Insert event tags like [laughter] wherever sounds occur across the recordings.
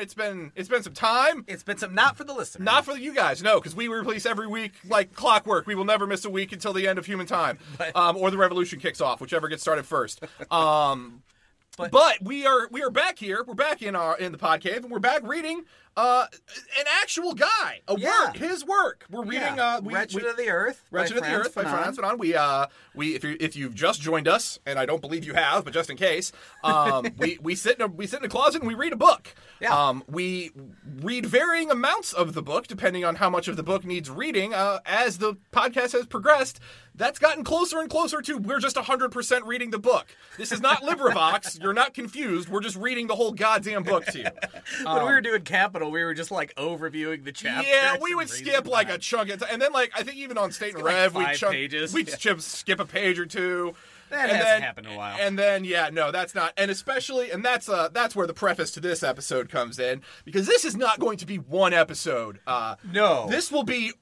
It's been it's been it's been some time. It's been some not for the listener. Not for you guys, no, because we release every week like clockwork. We will never miss a week until the end of human time, um, or the revolution kicks off, whichever gets started first. Um, But- but, we are we are back here. We're back in our in the pod cave, and we're back reading uh, an actual guy, a Yeah. work, his work. We're reading yeah. uh, we, Wretched we- of the Earth. Wretched of the Earth by. Frantz Fanon. We uh we if you if you've just joined us, and I don't believe you have, but just in case, um [laughs] we we sit in a we sit in a closet and we read a book. Yeah. Um we read varying amounts of the book depending on how much of the book needs reading. Uh, as the podcast has progressed, that's gotten closer and closer to we're just 100% reading the book. This is not LibriVox. [laughs] You're not confused. We're just reading the whole goddamn book to you. [laughs] When we were doing Capital, we were just like overviewing the chapter. Yeah, we would skip like a chunk, of t- and then like I think even on State and like Rev, we five chunk, pages. we'd Yeah. skip a page or two. That and hasn't then, happened in a while. And then yeah, no, that's not, and especially, and that's uh that's where the preface to this episode comes in because this is not going to be one episode. Uh, No. this will be.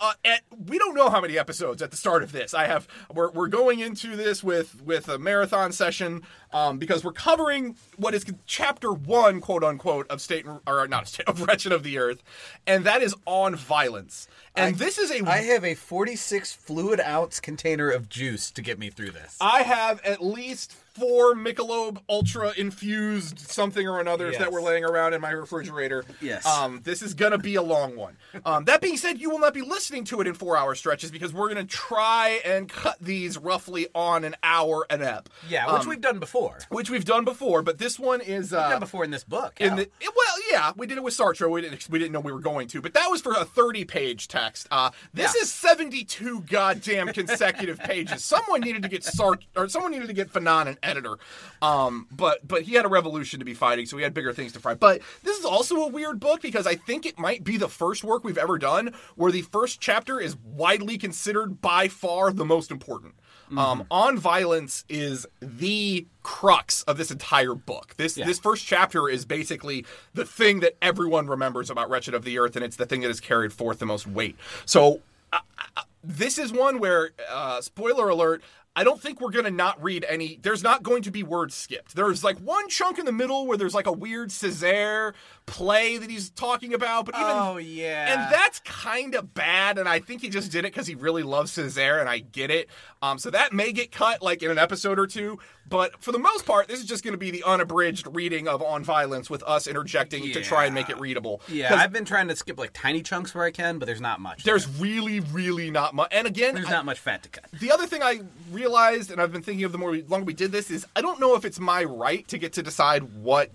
Uh, at, we don't know how many episodes at the start of this. I have we're, we're going into this with with a marathon session um, because we're covering what is chapter one, quote unquote, of state or not [laughs] state of wretched of the earth, and that is on violence. And this is a I have a 46 fluid ounce container of juice to get me through this. I have at least four Michelob Ultra infused something or another Yes. that were laying around in my refrigerator. Yes. Um, this is gonna be a long one. Um, that being said, you will not be listening to it in four hour stretches because we're gonna try and cut these roughly on an hour an ep. yeah, which Um, we've done before. Which we've done before, but this one is uh, done before in this book. in the it- well, yeah, we did it with Sartre. We didn't we didn't know we were going to, but that was for a thirty-page text. Uh, this Yeah. is seventy-two goddamn consecutive [laughs] pages. Someone needed to get Sartre, or someone needed to get Fanon an editor. Um, but but he had a revolution to be fighting, so he had bigger things to fight. But this is also a weird book because I think it might be the first work we've ever done where the first chapter is widely considered by far the most important. Mm-hmm. Um, on violence is the crux of this entire book. This Yeah. this first chapter is basically the thing that everyone remembers about Wretched of the Earth, and it's the thing that has carried forth the most weight. So uh, uh, this is one where, uh, spoiler alert. I don't think we're gonna not read any. There's not going to be words skipped. There's like one chunk in the middle where there's like a weird Césaire play that he's talking about, but even Oh, yeah. and that's kind of bad. And I think he just did it because he really loves Césaire, and I get it. Um, so that may get cut like in an episode or two. But for the most part, this is just going to be the unabridged reading of On Violence with us interjecting to try and make it readable. Yeah, I've been trying to skip like tiny chunks where I can, but there's not much. there's really, really not much. And again, there's I- not much fat to cut. the other thing I realized, and I've been thinking of the more we, longer we did this, is I don't know if it's my right to get to decide what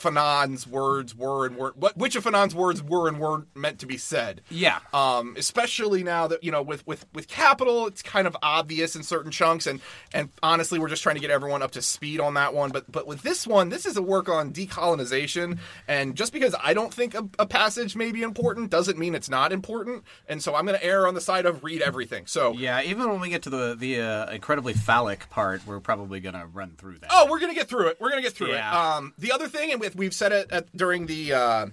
Fanon's words were and were what which of Fanon's words were and weren't meant to be said. Yeah. Um, especially now that you know with with with Capital, it's kind of obvious in certain chunks, and and honestly, we're just trying to get everyone up to speed on that one. But but with this one, this is a work on decolonization, and just because I don't think a, a passage may be important doesn't mean it's not important. And so I'm going to err on the side of read everything. So Yeah, even when we get to the the uh, incredibly phallic part, we're probably gonna run through that. Oh, we're gonna get through it. We're gonna get through Yeah. it. Um, the other thing, and with we've said it at, during the uh,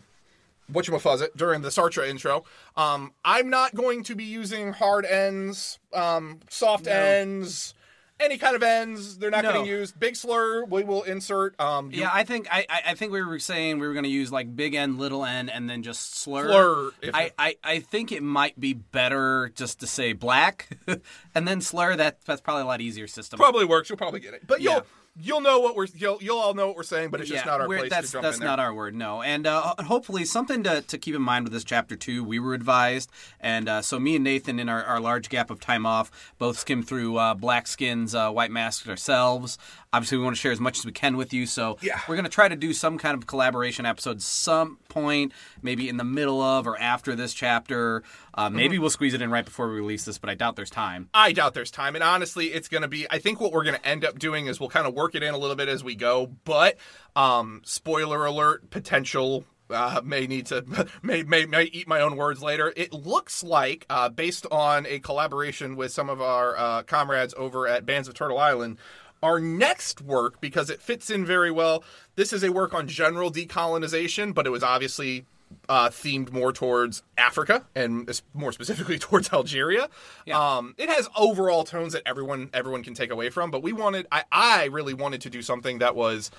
whatchamafuzz during the Sartre intro. Um, I'm not going to be using hard ends, um, soft No. ends, any kind of ends. They're not No. getting used. Big slur, we will insert. Um, Yeah, I think I, I think we were saying we were going to use like big N, little N, and then just slur. Slur, I, I, I think it might be better just to say black, [laughs] and then slur. That that's probably a lot easier system. probably works. You'll probably get it, but Yeah. You'll know what we're you'll you'll all know what we're saying. But it's just not our place that's, to jump That's in there. not our word, no. And uh, hopefully, something to, to keep in mind with this chapter two. We were advised, and uh, so me and Nathan, in our, our large gap of time off, both skimmed through uh, Black Skin's uh, White Masks ourselves. Obviously, we want to share as much as we can with you, so Yeah. we're going to try to do some kind of collaboration episode some point, maybe in the middle of or after this chapter. Uh, maybe Mm-hmm. we'll squeeze it in right before we release this, but I doubt there's time. I doubt there's time. And honestly, it's going to be, I think what we're going to end up doing is we'll kind of work it in a little bit as we go. But, um, spoiler alert, potential. Uh, may need to [laughs] may, may may eat my own words later. It looks like, uh, based on a collaboration with some of our uh, comrades over at Bands of Turtle Island, our next work because it fits in very well. This is a work on general decolonization, but it was obviously uh, themed more towards Africa and more specifically [laughs] towards Algeria. Um, it has overall tones that everyone everyone can take away from, but we wanted I, I really wanted to do something that was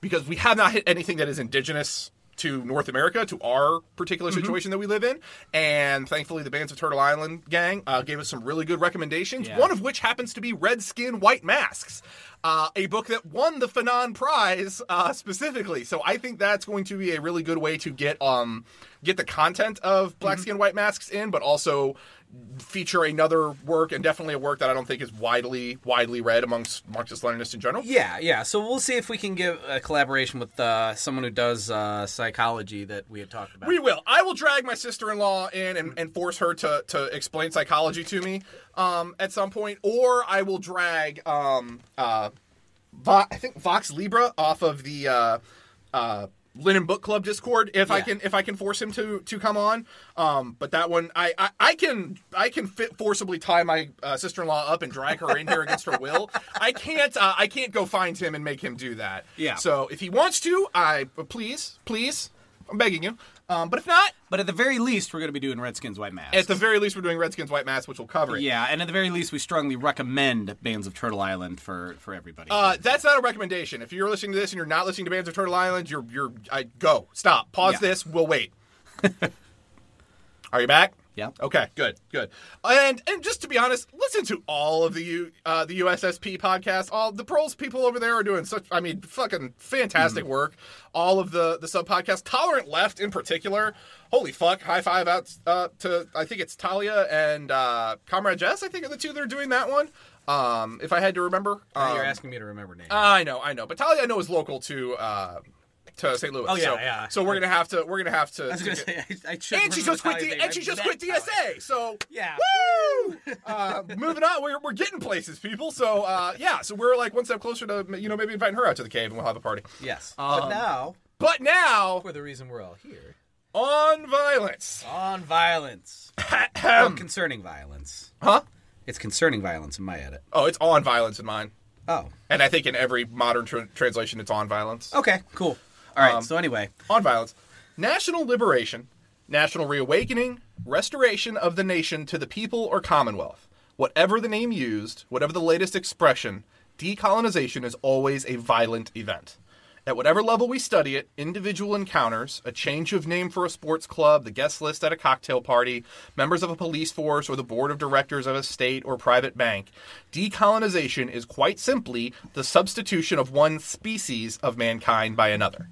because we have not hit anything that is indigenous to North America, to our particular situation that we live in. And thankfully, the Bands of Turtle Island gang uh, gave us some really good recommendations, Yeah. one of which happens to be Red Skin, White Masks. Uh, a book that won the Fanon Prize uh, specifically, so I think that's going to be a really good way to get um get the content of Black Skin White Masks in, but also feature another work and definitely a work that I don't think is widely widely read amongst Marxist Leninists in general. Yeah, yeah. So we'll see if we can give a collaboration with uh, someone who does uh, psychology that we had talked about. We will. I will drag my sister-in-law in and, and force her to, to explain psychology to me um, at some point, or I will drag um, uh, Vo- I think Vox Libra off of the uh, uh, Lenin Book Club Discord if I can if I can force him to to come on. Um, but that one I, I, I can I can fit forcibly tie my uh, sister-in-law up and drag her in here against her will. I can't uh, I can't go find him and make him do that. Yeah. So if he wants to, I please please I'm begging you. Um, but if not, but at the very least, we're going to be doing Redskins White Masks. at the very least, we're doing Redskins White Mask, which will cover it. yeah, and at the very least, we strongly recommend Bands of Turtle Island for for everybody. Uh, that's not a recommendation. If you're listening to this and you're not listening to Bands of Turtle Island, you're you're I go stop pause Yeah. this. We'll wait. [laughs] Are you back? Yeah. Okay. Good. Good. And and just to be honest, listen to all of the U, uh, the USSP podcast. All the pros people over there are doing such. I mean, fucking fantastic work. All of the the sub podcasts, Tolerant Left in particular. Holy fuck! High five out uh, to I think it's Talia and uh, Comrade Jess. I think are the two that are doing that one. Um, if I had to remember, Now you're Um, asking me to remember names. I know, I know, but Talia I know is local to uh, to St. Louis. Oh, yeah, so, yeah. So we're gonna have to we're gonna have to. I was going to say, I, I and she just quit. Name. and she just quit. DSA. So Yeah. woo! [laughs] uh, moving on, we're we're getting places, people. So uh, yeah, so we're like one step closer to you know maybe inviting her out to the cave and we'll have a party. Yes. Um, but now, But now for the reason we're all here, on violence, on violence. well, concerning violence. huh? It's concerning violence in my edit. Oh, it's on violence in mine, Oh. and I think in every modern tr- translation, it's on violence. Okay. Cool. All right. Um, so anyway, on violence, national liberation, national reawakening, restoration of the nation to the people or commonwealth. Whatever the name used, whatever the latest expression, decolonization is always a violent event. At whatever level we study it, individual encounters, a change of name for a sports club, the guest list at a cocktail party, members of a police force, or the board of directors of a state or private bank, decolonization is quite simply the substitution of one species of mankind by another.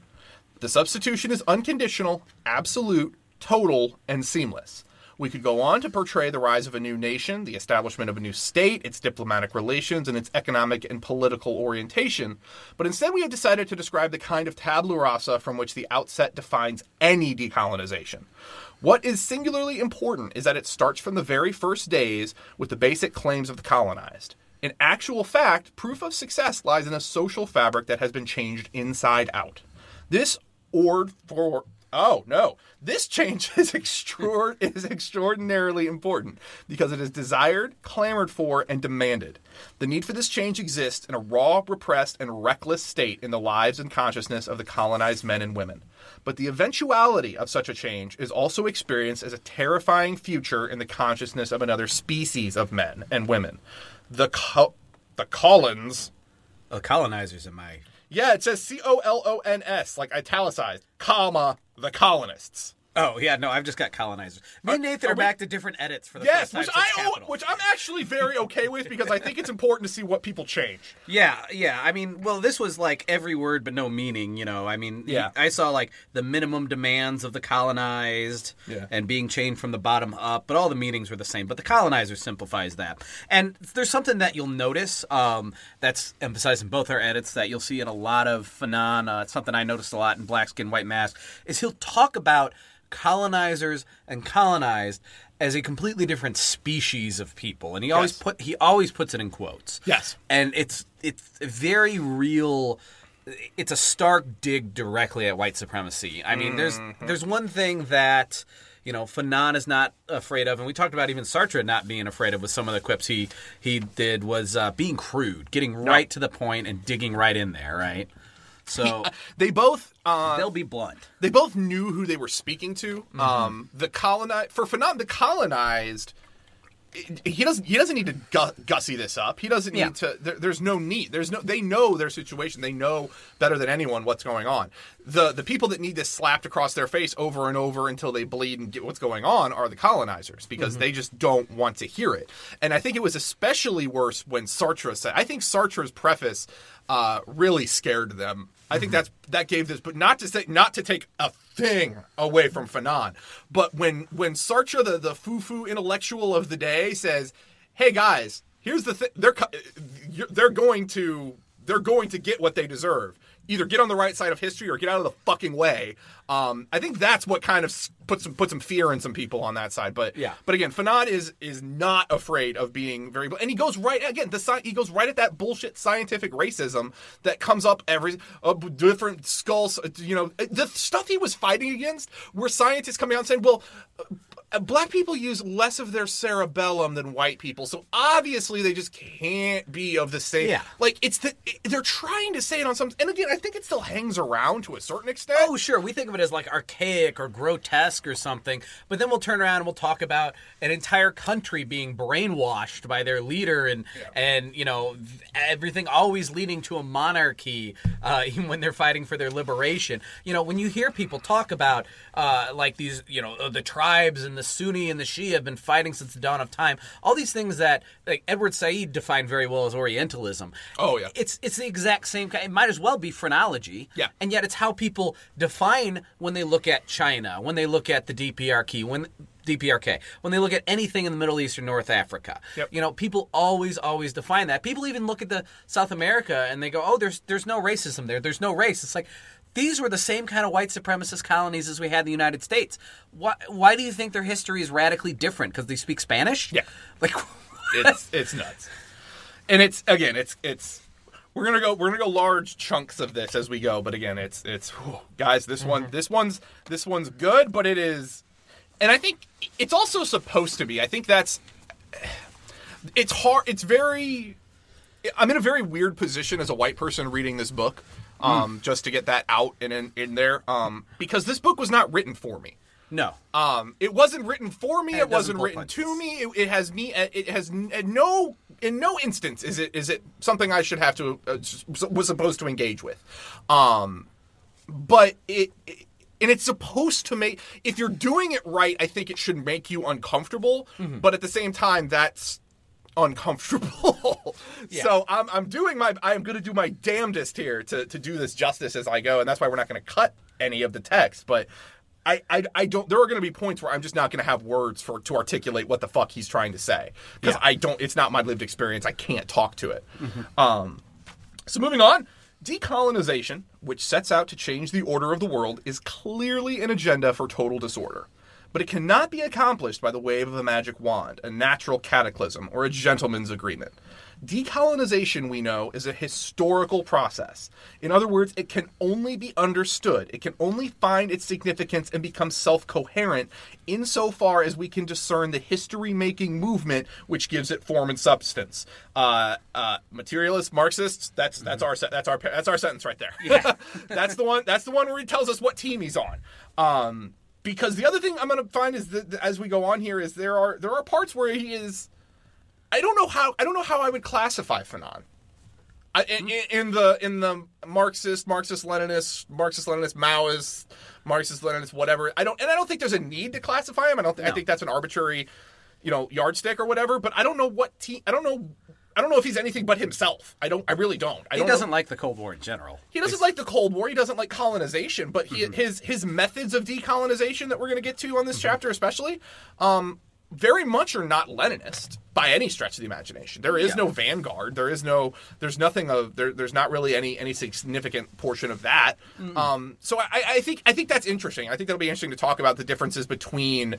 The substitution is unconditional, absolute, total, and seamless. We could go on to portray the rise of a new nation, the establishment of a new state, its diplomatic relations, and its economic and political orientation, but instead we have decided to describe the kind of tabula rasa from which the outset defines any decolonization. What is singularly important is that it starts from the very first days with the basic claims of the colonized. In actual fact, proof of success lies in a social fabric that has been changed inside out. This ord for oh no, this change [laughs] is extraor- is extraordinarily important because it is desired, clamored for, and demanded. The need for this change exists in a raw, repressed, and reckless state in the lives and consciousness of the colonized men and women. But the eventuality of such a change is also experienced as a terrifying future in the consciousness of another species of men and women. The co- the Collins the uh, colonizers in my. Yeah, it says C O L O N S, like italicized, comma, the colonists. Oh yeah, no, I've just got colonizers. Me and Nathan are are, we- back to different edits for the Yes, first which time I since owe, Capital. which I'm actually very okay with because I think it's important to see what people change. Yeah, yeah. I mean, well, this was like every word but no meaning. You know, I mean, Yeah. I saw like the minimum demands of the colonized Yeah. and being chained from the bottom up, but all the meanings were the same. But the colonizer simplifies that. And there's something that you'll notice um, that's emphasized in both our edits that you'll see in a lot of Fanon. Uh, it's something I noticed a lot in Black Skin, White Mask. Is he'll talk about colonizers and colonized as a completely different species of people, and he always Yes. put he always puts it in quotes. Yes. and it's it's very real it's a stark dig directly at white supremacy. I mean there's there's one thing that you know fanon is not afraid of and we talked about even sartre not being afraid of with some of the quips he he did was uh, being crude getting right to the point and digging right in there right so [laughs] They both uh, they'll be blunt they both knew who they were speaking to. Mm-hmm. Um, the colonized for Fanon, the colonized he doesn't he doesn't need to gu- gussy this up. He doesn't need Yeah. to. There, there's no need. There's no. They know their situation. They know better than anyone what's going on. The the people that need this slapped across their face over and over until they bleed and get what's going on are the colonizers because they just don't want to hear it. And I think it was especially worse when Sartre said. I think Sartre's preface uh, really scared them. I think that's that gave this, but not to say not to take a thing away from Fanon, but when when Sartre, the the foo foo intellectual of the day, says, "Hey guys, here's the thing. They're they're going to they're going to get what they deserve. Either get on the right side of history or get out of the fucking way." Um, I think that's what kind of put some put some fear in some people on that side. But Yeah. but again, Fanon is is not afraid of being very, and he goes right again. The he goes right at that bullshit scientific racism that comes up every uh, different skulls. uh, You know, the stuff he was fighting against, were scientists coming out and saying, "Well, uh, black people use less of their cerebellum than white people, so obviously they just can't be of the same." Yeah. like it's the they're trying to say it on some, and again, I think it still hangs around to a certain extent. Oh, sure. We think of it as like archaic or grotesque or something, but then we'll turn around and we'll talk about an entire country being brainwashed by their leader, and and you know everything always leading to a monarchy, uh, [laughs] even when they're fighting for their liberation. You know, when you hear people talk about uh, like these, you know, the tribes and the Sunni and the Shia have been fighting since the dawn of time. All these things that like Edward Said defined very well as Orientalism. Oh, yeah. it's it's the exact same. kind It might as well be phrenology. Yeah. And yet it's how people define when they look at China, when they look at the DPRK, when DPRK, when they look at anything in the Middle East or North Africa. Yep. You know, people always, always define that. People even look at the South America and they go, "Oh, there's there's no racism there. There's no race." It's like these were the same kind of white supremacist colonies as we had in the United States. Why, why do you think their history is radically different? Because they speak Spanish? Yeah. [laughs] Like, it's it's nuts. And it's again, it's it's we're gonna go we're gonna go large chunks of this as we go, but again, it's it's whew, guys, this one mm-hmm. this one's this one's good, but it is, and I think it's also supposed to be. I think that's it's hard. It's very. I'm in a very weird position as a white person reading this book, um, just to get that out and in, in there, um, because this book was not written for me. no. Um, it wasn't written for me. And It, it wasn't written punches. to me. It, it has me. It has n- no in no instance is it is it something I should have to uh, was supposed to engage with. Um, but it, it and it's supposed to make if you're doing it right, I think it should make you uncomfortable. Mm-hmm. But at the same time, that's uncomfortable. [laughs] So I'm I'm doing my I'm going to do my damnedest here to to do this justice as I go, and that's why we're not going to cut any of the text, but. I, I, I don't. There are going to be points where I'm just not going to have words for to articulate what the fuck he's trying to say because Yeah. I don't. It's not my lived experience. I can't talk to it. Um, so moving on, decolonization, which sets out to change the order of the world, is clearly an agenda for total disorder. But it cannot be accomplished by the wave of a magic wand, a natural cataclysm, or a gentleman's agreement. Decolonization, we know, is a historical process. In other words, it can only be understood, it can only find its significance and become self coherent insofar as we can discern the history making movement which gives it form and substance. Uh, uh, materialist Marxists, that's that's our that's our that's our sentence right there. Yeah. [laughs] that's the one that's the one where he tells us what team he's on. Um, because the other thing I'm going to find is that as we go on here is there are there are parts where he is I don't know how I don't know how I would classify Fanon. I, in, hmm. in- in the in the Marxist, Marxist Leninist, Marxist Leninist, Maoist, Marxist Leninist, whatever. I don't and I don't think there's a need to classify him. I don't. Th- I think that's an arbitrary, you know, yardstick or whatever. But I don't know what team. I don't know. I don't know if he's anything but himself. I don't. I really don't. I He don't doesn't like the Cold War in general. he doesn't like the Cold War. He doesn't like colonization, but he, his his methods of decolonization that we're going to get to on this chapter, especially, um, very much are not Leninist by any stretch of the imagination. There is Yeah. no vanguard. There is no. There's nothing of. There, there's not really any any significant portion of that. Um, so I, I think I think that's interesting. I think that'll be interesting to talk about the differences between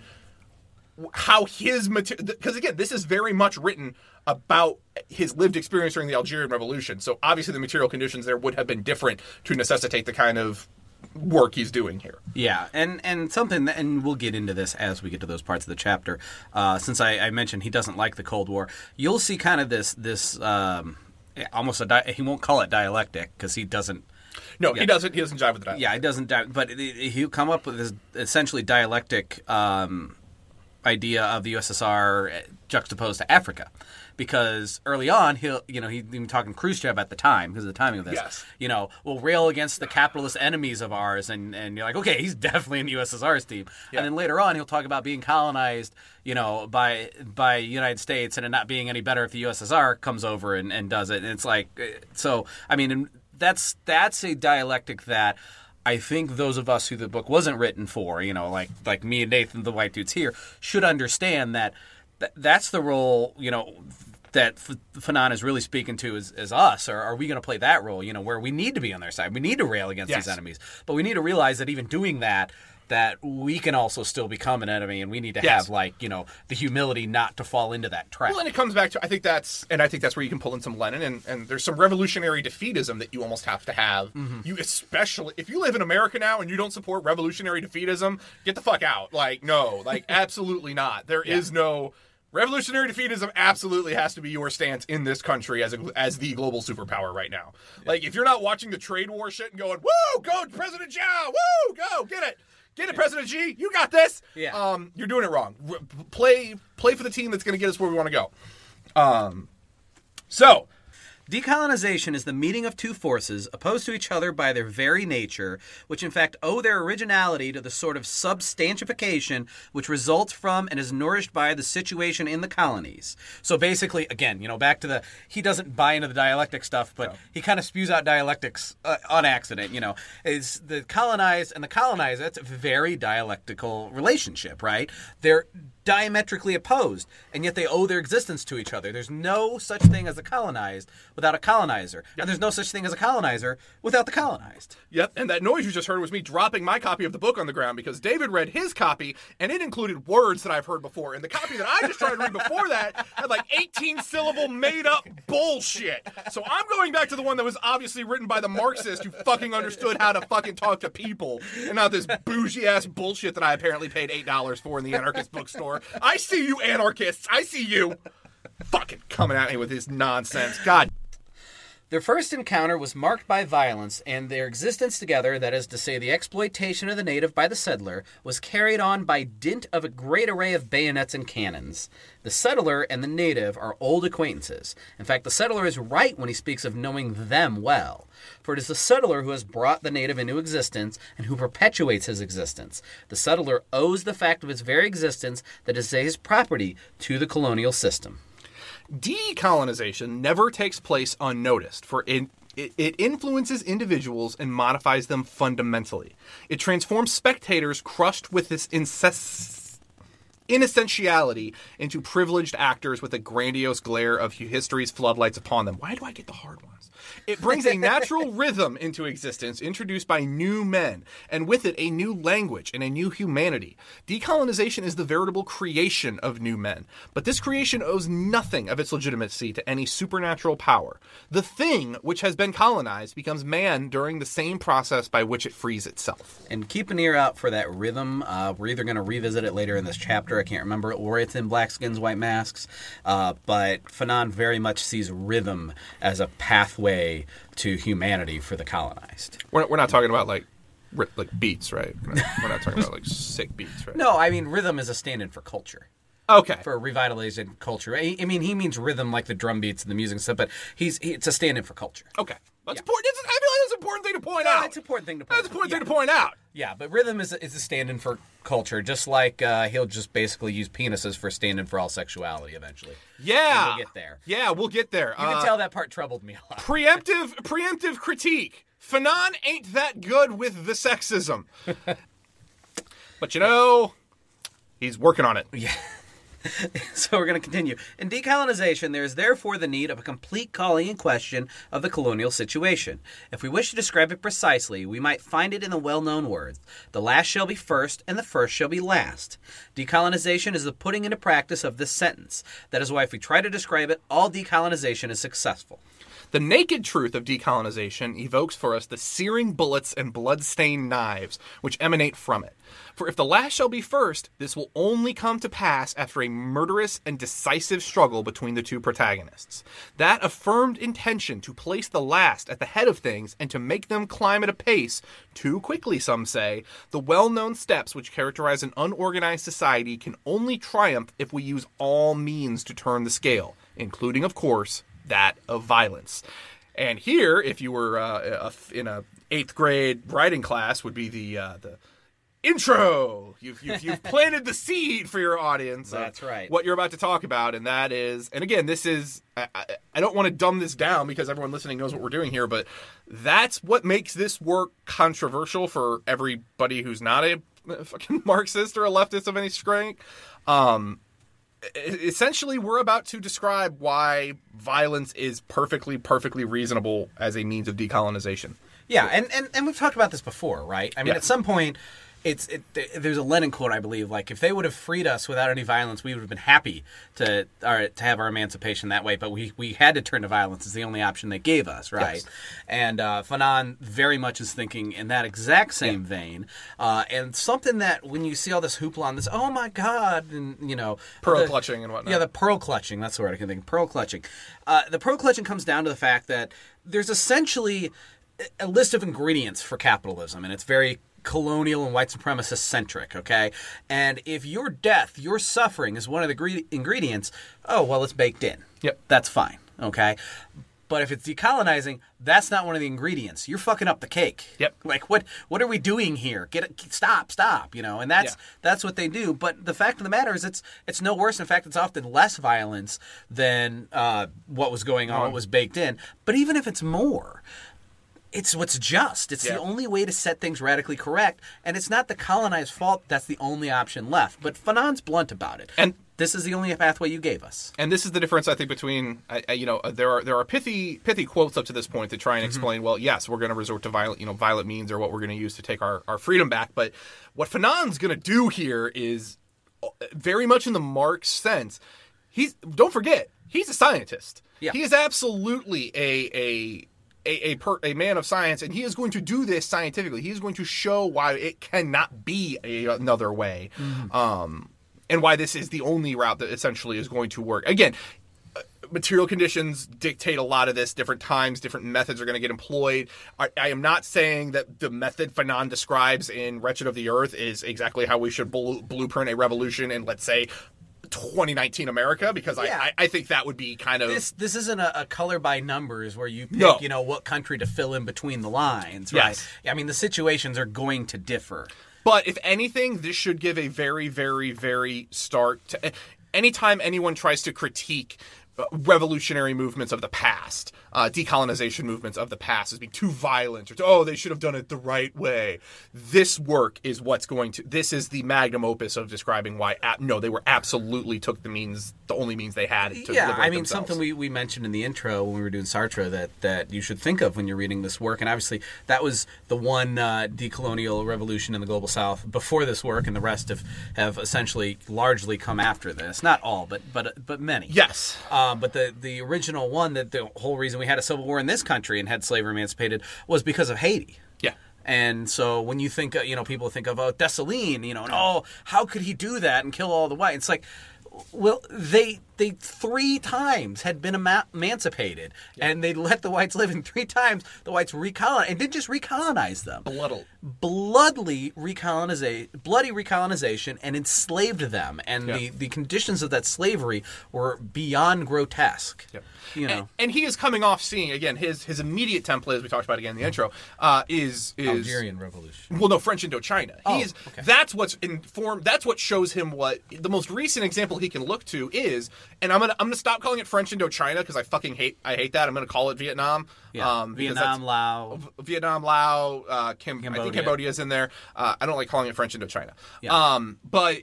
how his material because again this is very much written about his lived experience during the Algerian Revolution so obviously the material conditions there would have been different to necessitate the kind of work he's doing here Yeah, and and something, that, and we'll get into this as we get to those parts of the chapter. Uh, since I, I mentioned he doesn't like the Cold War, you'll see kind of this this um, almost a di- he won't call it dialectic because he doesn't. no he doesn't he doesn't jive with that Yeah, he doesn't. Di- but he'll come up with this essentially dialectic. Um, idea of the USSR juxtaposed to Africa. Because early on, he'll, you know, he even talking Khrushchev at the time because of the timing of this. Yes. You know, will rail against the capitalist enemies of ours, and, and you're like, okay, he's [laughs] definitely in the USSR's team. And then later on, he'll talk about being colonized, you know, by by United States, and it not being any better if the USSR comes over and, and does it. And it's like, eh, so I mean, that's that's a dialectic that. I think those of us who the book wasn't written for, you know, like like me and Nathan, the white dudes here, should understand that th- that's the role, you know, that F- Fanon is really speaking to is, as us, or are we going to play that role? You know, where we need to be on their side, we need to rail against Yes. these enemies, but we need to realize that even doing that, that we can also still become an enemy, and we need to Yes. have like you know the humility not to fall into that trap. Well, and it comes back to I think that's and I think that's where you can pull in some Lenin and, and there's some revolutionary defeatism that you almost have to have. Mm-hmm. You especially if you live in America now and you don't support revolutionary defeatism, get the fuck out. Like no, like [laughs] absolutely not. There is no revolutionary defeatism. Absolutely has to be your stance in this country as a, as the global superpower right now. Like if you're not watching the trade war shit and going, "Woo, go President Xi, woo, go get it." Get it, President Xi. You got this. Yeah. Um, you're doing it wrong. R- play, play for the team that's going to get us where we want to go. Um, so Decolonization is the meeting of two forces opposed to each other by their very nature, which in fact owe their originality to the sort of substantification which results from and is nourished by the situation in the colonies. So basically, again, you know, back to the he doesn't buy into the dialectic stuff, but he kind of spews out dialectics uh, on accident. You know, is the colonized and the colonizer. That's a very dialectical relationship, right? They're diametrically opposed, and yet they owe their existence to each other. There's no such thing as a colonized without a colonizer, and there's no such thing as a colonizer without the colonized. Yep, and that noise you just heard was me dropping my copy of the book on the ground because David read his copy and it included words that I've heard before. And the copy that I just tried to read before that had like 18 syllable made up bullshit. So I'm going back to the one that was obviously written by the Marxist who fucking understood how to fucking talk to people and not this bougie ass bullshit that I apparently paid $8 for in the anarchist bookstore. I see you, anarchists. I see you. Fucking coming at me with this nonsense. God Their first encounter was marked by violence, and their existence together, that is to say, the exploitation of the native by the settler, was carried on by dint of a great array of bayonets and cannons. The settler and the native are old acquaintances. In fact, the settler is right when he speaks of knowing them well. For it is the settler who has brought the native into existence and who perpetuates his existence. The settler owes the fact of his very existence, that is to say, his property, to the colonial system. Decolonization never takes place unnoticed, for it, it, it influences individuals and modifies them fundamentally. It transforms spectators crushed with this incess- inessentiality into privileged actors with a grandiose glare of history's floodlights upon them. Why do I get the hard ones? It brings a natural rhythm into existence introduced by new men, and with it a new language and a new humanity. Decolonization is the veritable creation of new men, but this creation owes nothing of its legitimacy to any supernatural power. The thing which has been colonized becomes man during the same process by which it frees itself. And keep an ear out for that rhythm. Uh, we're either going to revisit it later in this chapter. I can't remember, or it's in Black Skins, White Masks. Uh, but Fanon very much sees rhythm as a pathway to humanity for the colonized. We're, we're not talking about like like beats, right? We're not, we're not talking about like sick beats, right? [laughs] No, I mean rhythm is a stand-in for culture. Okay. For revitalizing culture. I, I mean, he means rhythm like the drum beats and the music and stuff, but he's he, it's a stand-in for culture. Okay. That's important. It's, I feel that's an important thing to point out. It's an important thing to point That's an important out. thing to point out. Yeah, but rhythm is a, is a stand-in for culture, just like uh, he'll just basically use penises for stand-in for all sexuality eventually. Yeah. we'll get there. Yeah, we'll get there. You Uh, can tell that part troubled me a lot. preemptive preemptive critique. Fanon ain't that good with the sexism. [laughs] but you know, he's working on it. [laughs] So we're going to continue. In decolonization, there is therefore the need of a complete calling in question of the colonial situation. If we wish to describe it precisely, we might find it in the well known words the last shall be first, and the first shall be last. Decolonization is the putting into practice of this sentence. That is why, if we try to describe it, all decolonization is successful. The naked truth of decolonization evokes for us the searing bullets and blood-stained knives which emanate from it. For if the last shall be first, this will only come to pass after a murderous and decisive struggle between the two protagonists. That affirmed intention to place the last at the head of things and to make them climb at a pace, too quickly, some say, the well known steps which characterize an unorganized society can only triumph if we use all means to turn the scale, including, of course, that of violence. And here, if you were uh, a- in a eighth grade writing class, would be the uh, the intro. You've, you've, you've [laughs] planted the seed for your audience. That's right. What you're about to talk about, and that is, and again, this is, I, I, I don't want to dumb this down because everyone listening knows what we're doing here, but that's what makes this work controversial for everybody who's not a, a fucking [laughs] Marxist or a leftist of any strength. Um, essentially we're about to describe why violence is perfectly perfectly reasonable as a means of decolonization Yeah, and, and, and we've talked about this before, right? I mean, Yeah. at some point, it's it, there's a Lenin quote, I believe, like if they would have freed us without any violence, we would have been happy to our, to have our emancipation that way. But we we had to turn to violence as the only option they gave us, right? Yes. And uh, Fanon very much is thinking in that exact same vein, uh, and something that when you see all this hoopla on this, oh my god, and you know, Pearl the- clutching and whatnot. Yeah, the pearl clutching. That's the word I can think. of. Pearl clutching. Uh, the pearl clutching comes down to the fact that there's essentially a list of ingredients for capitalism, and it's very colonial and white supremacist centric. Okay, and if your death, your suffering is one of the gre- ingredients, oh well, it's baked in. Yep. that's fine. Okay. But if it's decolonizing, that's not one of the ingredients. You're fucking up the cake. Yep. Like what? What are we doing here? Get it? Stop! Stop! You know. And that's Yeah. that's what they do. But the fact of the matter is, it's it's no worse. In fact, it's often less violence than uh, what was going on, what was baked in. But even if it's more, it's what's just. It's Yeah. the only way to set things radically correct, and it's not the colonized fault. That's the only option left. But Fanon's blunt about it, And- this is the only pathway you gave us. and this is the difference I think between I, I, you know uh, there are there are pithy pithy quotes up to this point to try and explain well yes we're going to resort to violent you know violent means or what we're going to use to take our, our freedom back but what Fanon's going to do here is uh, very much in the Marx sense he's don't forget he's a scientist Yeah. he is absolutely a a a a, per, a man of science, and he is going to do this scientifically. He is going to show why it cannot be a, another way, um, and why this is the only route that essentially is going to work. Again, uh, material conditions dictate a lot of this. Different times, different methods are going to get employed. I, I am not saying that the method Fanon describes in Wretched of the Earth is exactly how we should blu- blueprint a revolution in, let's say, 2019 America, because Yeah. I, I, I think that would be kind of This this isn't a, a color by numbers where you pick No. you know what country to fill in between the lines, right? Yes. I mean the situations are going to differ. But if anything, this should give a very, very, very start to anytime anyone tries to critique uh, revolutionary movements of the past, uh, decolonization movements of the past as being too violent or to, oh, they should have done it the right way. This work is what's going to, this is the magnum opus of describing why, no, they were absolutely took the means, the only means they had to yeah, I mean themselves. something we, we mentioned in the intro when we were doing Sartre that that you should think of when you're reading this work, and obviously that was the one uh, decolonial revolution in the global South before this work, and the rest have have essentially largely come after this. Not all, but but but many. Yes. Um, but the the original one that the whole reason we had a civil war in this country and had slavery emancipated was because of Haiti. Yeah. And so when you think, uh, you know, people think of oh, Dessalines, you know, and oh, how could he do that and kill all the white? It's like, well, they they three times had been ema- emancipated, and they let the whites live, and three times the whites recolonized, and didn't just recolonize them, Bloodle. bloodily recolonization, bloody recolonization, and enslaved them, and Yeah. the the conditions of that slavery were beyond grotesque. Yep. You know. And, and he is coming off seeing again his his immediate template as we talked about again in the intro uh, is is Algerian Revolution. Well, no, French Indochina. Oh, He's okay. that's what's informed. That's what shows him what the most recent example he can look to is. And I'm gonna I'm gonna stop calling it French Indochina because I fucking hate I hate that. I'm gonna call it Vietnam. Yeah. Um, Vietnam, that's- Lao. Vietnam, Lao, uh, Kim, I think Cambodia. Cambodia's in there. Uh, I don't like calling it French Indochina. Yeah. Um, but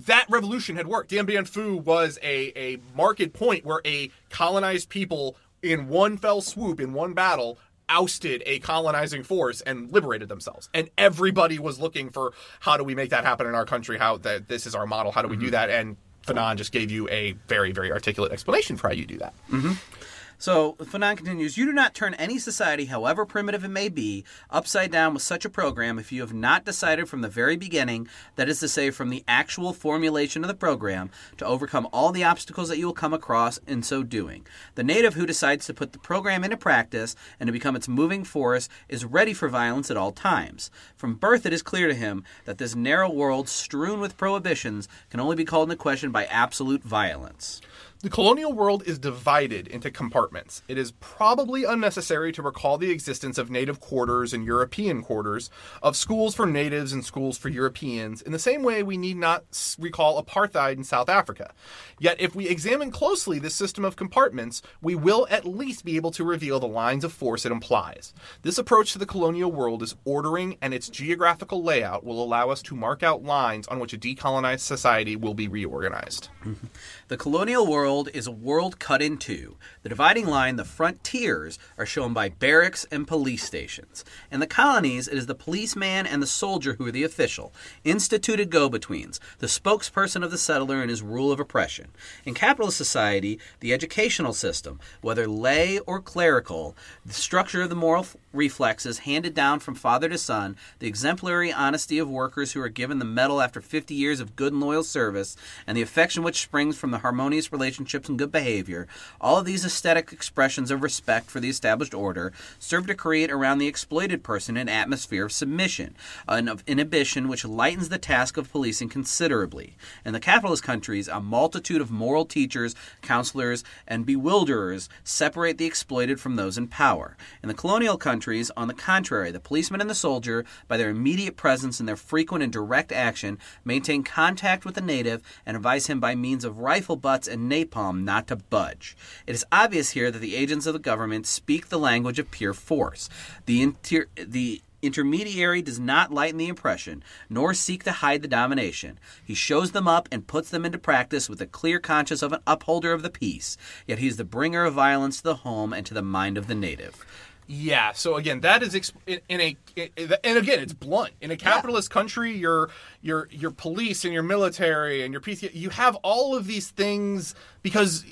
that revolution had worked. Dien Bien Phu was a, a market point where a colonized people in one fell swoop, in one battle, ousted a colonizing force and liberated themselves. And everybody was looking for how do we make that happen in our country? How that this is our model? How do we do that? And Fanon just gave you a very, very articulate explanation for how you do that. Mm-hmm. So Fanon continues, You do not turn any society, however primitive it may be, upside down with such a program if you have not decided from the very beginning, that is to say, from the actual formulation of the program, to overcome all the obstacles that you will come across in so doing. The native who decides to put the program into practice and to become its moving force is ready for violence at all times. From birth, it is clear to him that this narrow world strewn with prohibitions can only be called into question by absolute violence. The colonial world is divided into compartments. It is probably unnecessary to recall the existence of native quarters and European quarters, of schools for natives and schools for Europeans, in the same way we need not recall apartheid in South Africa. Yet, if we examine closely this system of compartments, we will at least be able to reveal the lines of force it implies. This approach to the colonial world is ordering, and its geographical layout will allow us to mark out lines on which a decolonized society will be reorganized. [laughs] The colonial world is a world cut in two. The dividing line, the frontiers, are shown by barracks and police stations. In the colonies, it is the policeman and the soldier who are the official, instituted go betweens, the spokesperson of the settler in his rule of oppression. In capitalist society, the educational system, whether lay or clerical, the structure of the moral reflexes handed down from father to son, the exemplary honesty of workers who are given the medal after 50 years of good and loyal service, and the affection which springs from the harmonious relationships and good behavior, all of these aesthetic expressions of respect for the established order serve to create around the exploited person an atmosphere of submission and of inhibition which lightens the task of policing considerably. In the capitalist countries, a multitude of moral teachers, counselors, and bewilderers separate the exploited from those in power. In the colonial countries, on the contrary, the policeman and the soldier, by their immediate presence and their frequent and direct action, maintain contact with the native and advise him by means of rifle butts and napalm not to budge. It is obvious here that the agents of the government speak the language of pure force. The inter- the intermediary does not lighten the impression, nor seek to hide the domination. He shows them up and puts them into practice with the clear conscience of an upholder of the peace. Yet he is the bringer of violence to the home and to the mind of the native. Yeah. So again, that is exp- in, in a in, and again, it's blunt. In a capitalist country, your your your police and your military and your PC, you have all of these things because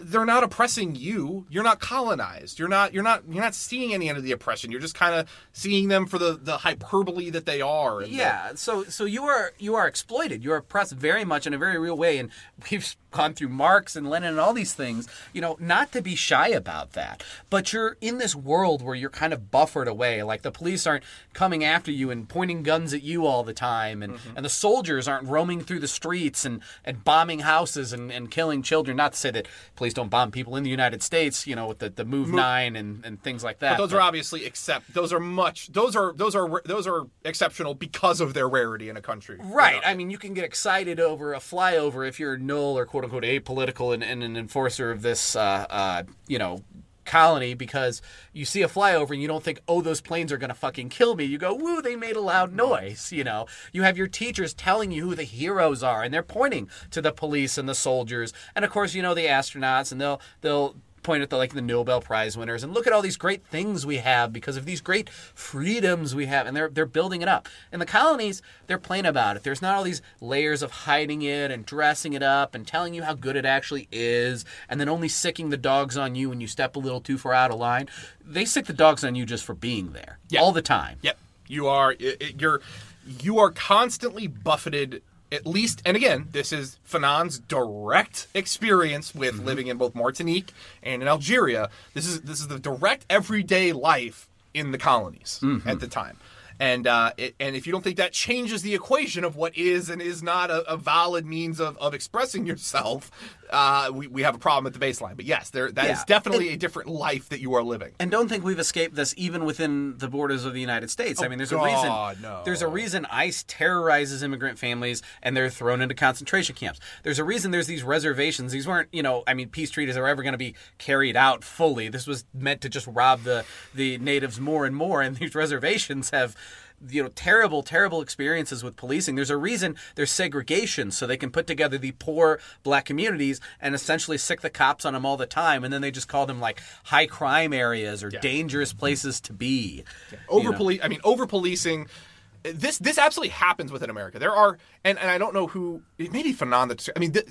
they're not oppressing you. You're not colonized. You're not you're not you're not seeing any end of the oppression. You're just kind of seeing them for the the hyperbole that they are. and the- Yeah, so so you are you are exploited. You are oppressed very much in a very real way, and we've gone through Marx and Lenin and all these things. You know, not to be shy about that, but you're in this world where you're kind of buffered away. Like the police aren't coming after you and pointing guns at you all the time, and mm-hmm. and the soldiers aren't roaming through the streets and and bombing houses and and killing children. Not to say that police don't bomb people in the United States. You know, with the the Move Nine and and things like that. But those but- are obviously except those are much those are those are those are exceptional because of their rarity in a country. you Right. know? I mean, you can get excited over a flyover if you're null or quote unquote apolitical and, and an enforcer of this, uh, uh, you know, colony because you see a flyover and you don't think, oh, those planes are going to fucking kill me. You go, woo, they made a loud noise. You know, you have your teachers telling you who the heroes are and they're pointing to the police and the soldiers. And of course, you know, the astronauts and they'll, they'll, point at the like the Nobel Prize winners and look at all these great things we have because of these great freedoms we have and they're they're building it up. In the colonies, they're plain about it. There's not all these layers of hiding it and dressing it up and telling you how good it actually is and then only sicking the dogs on you when you step a little too far out of line. They sick the dogs on you just for being there Yeah. all the time. Yep, you are. You're you are constantly buffeted. At least, and again, this is Fanon's direct experience with living in both Martinique and in Algeria. This is this is the direct everyday life in the colonies at the time. And uh, it, and if you don't think that changes the equation of what is and is not a, a valid means of, of expressing yourself, uh, we, we have a problem at the baseline. But yes, there that is Yeah. definitely a different life that you are living. And don't think we've escaped this even within the borders of the United States. I mean, there's a reason. no. There's a reason ICE terrorizes immigrant families and they're thrown into concentration camps. There's a reason there's these reservations. These weren't, you know, I mean, peace treaties are ever going to be carried out fully. This was meant to just rob the the natives more and more, and [laughs] these reservations have. You know, terrible, terrible experiences with policing. There's a reason there's segregation, so they can put together the poor black communities and essentially sick the cops on them all the time, and then they just call them like high crime areas or dangerous mm-hmm. places to be. over know. police i mean over policing this this absolutely happens within america there are and, and i don't know who maybe Fanon i mean th-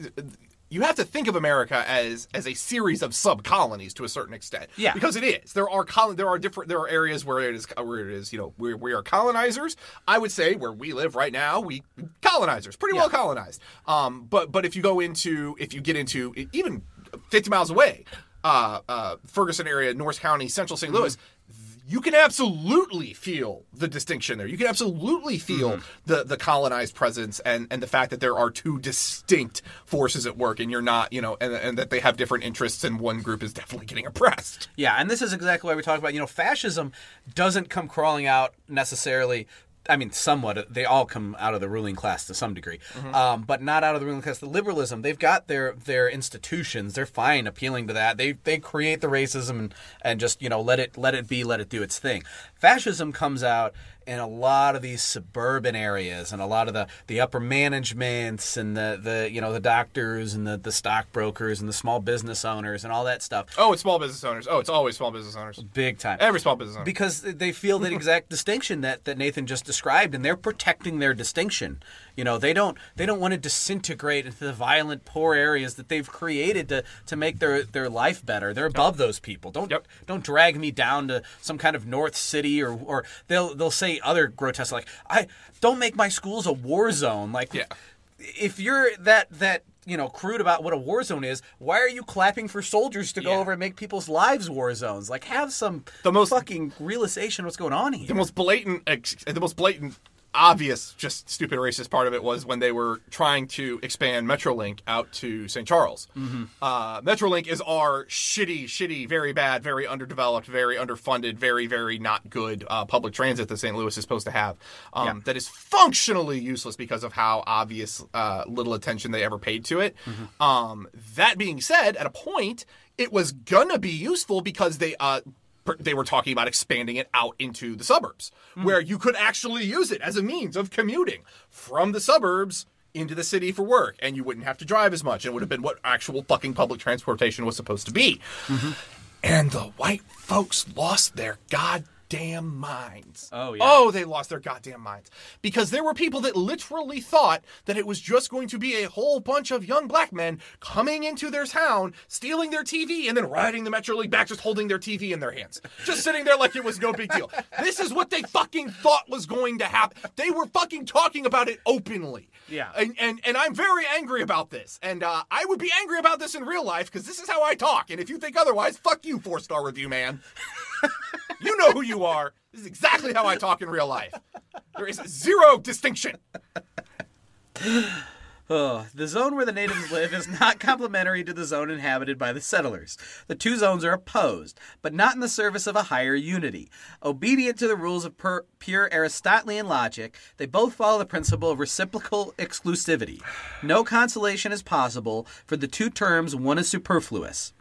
you have to think of America as as a series of sub colonies to a certain extent. Yeah. because it is. There are colon, there are different there are areas where it is where it is. You know, where we are colonizers. I would say where we live right now, we colonizers, pretty well colonized. Um, but but if you go into if you get into even 50 miles away, uh, uh, Ferguson area, North County, Central St. Louis. You can absolutely feel the distinction there. You can absolutely feel mm-hmm. the, the colonized presence and, and the fact that there are two distinct forces at work, and you're not, you know, and, and that they have different interests, and one group is definitely getting oppressed. Yeah, and this is exactly why we talk about, you know, fascism doesn't come crawling out necessarily. I mean, somewhat. They all come out of the ruling class to some degree, um, but not out of the ruling class. The liberalism, they've got their their institutions. They're fine appealing to that. They they create the racism and, and just you know let it let it be, let it do its thing. Fascism comes out in a lot of these suburban areas and a lot of the, the upper managements and the, the you know the doctors and the, the stockbrokers and the small business owners and all that stuff. Oh, it's small business owners. Oh, it's always small business owners. Big time. Every small business owner. because they feel that [laughs] exact distinction that, that Nathan just described, and they're protecting their distinction. You know, they don't they don't want to disintegrate into the violent, poor areas that they've created to, to make their, their life better. They're above those people. Don't Yep. don't drag me down to some kind of North City or or they'll they'll say other grotesque like I don't make my schools a war zone. Like Yeah. if you're that that you know crude about what a war zone is, why are you clapping for soldiers to go Yeah. over and make people's lives war zones? Like have some The most- fucking realization of what's going on here. the most blatant, ex- the most blatant, obvious, just stupid racist part of it was when they were trying to expand MetroLink out to St. Charles. Uh, MetroLink is our shitty, shitty, very bad, very underdeveloped, very underfunded, very, very not good uh, public transit that St. Louis is supposed to have. Um, That is functionally useless because of how obvious uh, little attention they ever paid to it. Um, that being said, at a point, it was gonna be useful because they uh, they were talking about expanding it out into the suburbs hmm. where you could actually use it as a means of commuting from the suburbs into the city for work and you wouldn't have to drive as much. It would have been what actual fucking public transportation was supposed to be. Mm-hmm. And the white folks lost their goddamn minds. Oh, yeah. Oh, they lost their goddamn minds. Because there were people that literally thought that it was just going to be a whole bunch of young black men coming into their town, stealing their TV, and then riding the Metrolink back, just holding their TV in their hands. Just sitting there like it was no big deal. This is what they fucking thought was going to happen. They were fucking talking about it openly. Yeah. And and, and I'm very angry about this. And uh, I would be angry about this in real life because this is how I talk. And if you think otherwise, fuck you, four star review man. [laughs] you know who you are. This is exactly how I talk in real life. There is zero distinction. Ugh. [sighs] Oh, the zone where the natives live is not complementary to the zone inhabited by the settlers. The two zones are opposed, but not in the service of a higher unity. Obedient to the rules of per- pure Aristotelian logic, they both follow the principle of reciprocal exclusivity. No consolation is possible. For the two terms, one is superfluous.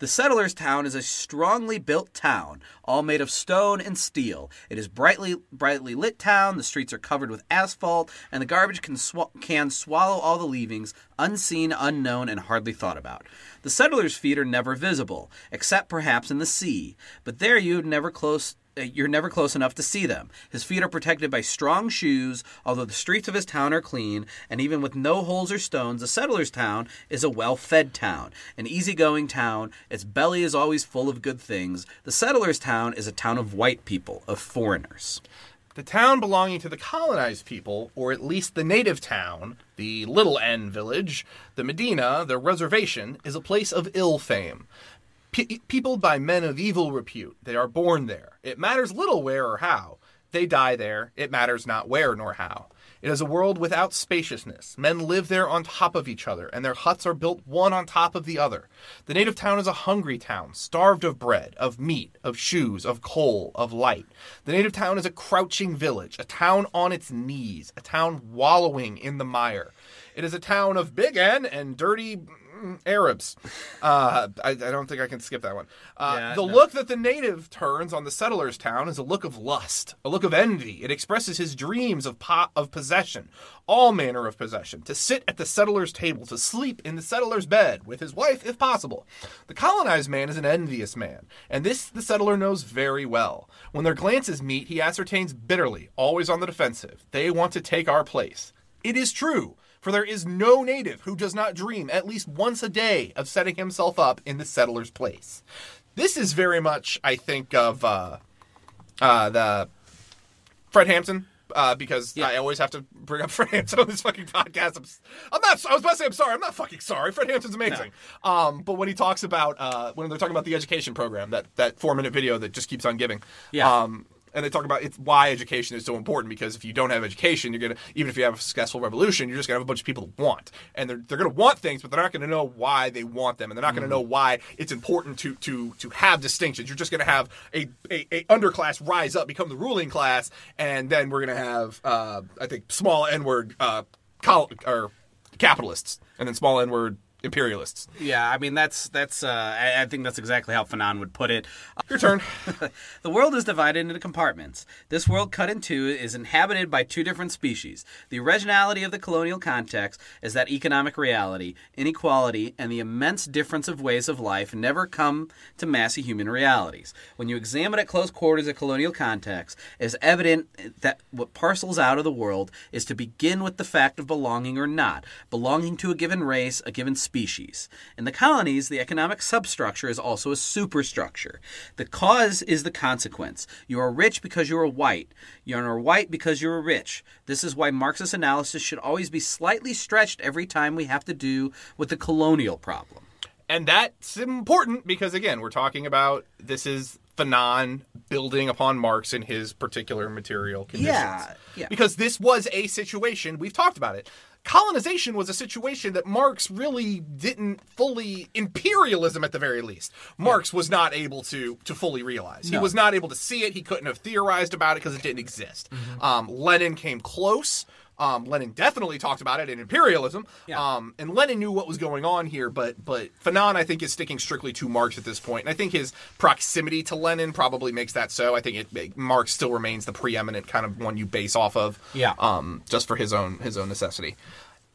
The settlers' town is a strongly built town, all made of stone and steel. It is brightly brightly lit town. The streets are covered with asphalt, and the garbage can sw- can swallow all the leavings, unseen, unknown, and hardly thought about. The settlers' feet are never visible, except perhaps in the sea. But there you never close Uh, you're never close enough to see them. His feet are protected by strong shoes, although the streets of his town are clean, and even with no holes or stones, the settler's town is a well fed town, an easygoing town. Its belly is always full of good things. The settler's town is a town of white people, of foreigners. The town belonging to the colonized people, or at least the native town, the Little N village, the Medina, the reservation, is a place of ill fame. Pe- peopled by men of evil repute, they are born there. It matters little where or how. They die there. It matters not where nor how. It is a world without spaciousness. Men live there on top of each other, and their huts are built one on top of the other. The native town is a hungry town, starved of bread, of meat, of shoes, of coal, of light. The native town is a crouching village, a town on its knees, a town wallowing in the mire. It is a town of big N and dirty mm, Arabs. Uh, I, I don't think I can skip that one. Uh, Yeah, the no. look that the native turns on the settler's town is a look of lust, a look of envy. It expresses his dreams of po- of possession, all manner of possession, to sit at the settler's table, to sleep in the settler's bed with his wife, if possible. The colonized man is an envious man, and this the settler knows very well. When their glances meet, he ascertains bitterly, always on the defensive. They want to take our place. It is true. For there is no native who does not dream at least once a day of setting himself up in the settler's place. This is very much, I think, of uh, uh, the Fred Hampton. Uh, because Yeah. I always have to bring up [laughs] Fred Hampton on this fucking podcast. I'm, I'm not. I was about to say I'm sorry. I'm not fucking sorry. Fred Hampton's amazing. Um, but when he talks about uh, when they're talking about the education program, that that four minute video that just keeps on giving. Yeah. Um, and they talk about it's why education is so important because if you don't have education, you're gonna even if you have a successful revolution, you're just gonna have a bunch of people that want, and they're they're gonna want things, but they're not gonna know why they want them, and they're not gonna know why it's important to to to have distinctions. You're just gonna have a, a, a underclass rise up, become the ruling class, and then we're gonna have uh, I think small n word uh, col- or capitalists, and then small n word imperialists. Yeah, I mean that's that's uh, I, I think that's exactly how Fanon would put it. [laughs] Your turn. [laughs] The world is divided into compartments. This world cut in two is inhabited by two different species. The originality of the colonial context is that economic reality, inequality, and the immense difference of ways of life never come to massy human realities. When you examine at close quarters a colonial context, it is evident that what parcels out of the world is to begin with the fact of belonging or not, belonging to a given race, a given species. In the colonies, the economic substructure is also a superstructure. The cause is the consequence. You are rich because you are white. You are white because you are rich. This is why Marxist analysis should always be slightly stretched every time we have to do with the colonial problem. And that's important because again, we're talking about this is Fanon building upon Marx in his particular material conditions. Yeah, yeah. Because this was a situation, we've talked about it. Colonization was a situation that Marx really didn't fully imperialism at the very least. Marx was not able to to fully realize. He was not able to see it. He couldn't have theorized about it because it didn't exist. Mm-hmm. Um, Lenin came close. Um, Lenin definitely talked about it in imperialism. Yeah. Um, and Lenin knew what was going on here, but but Fanon I think is sticking strictly to Marx at this point, and I think his proximity to Lenin probably makes that so. I think it, it- Marx still remains the preeminent kind of one you base off of. Yeah. Um, just for his own his own necessity.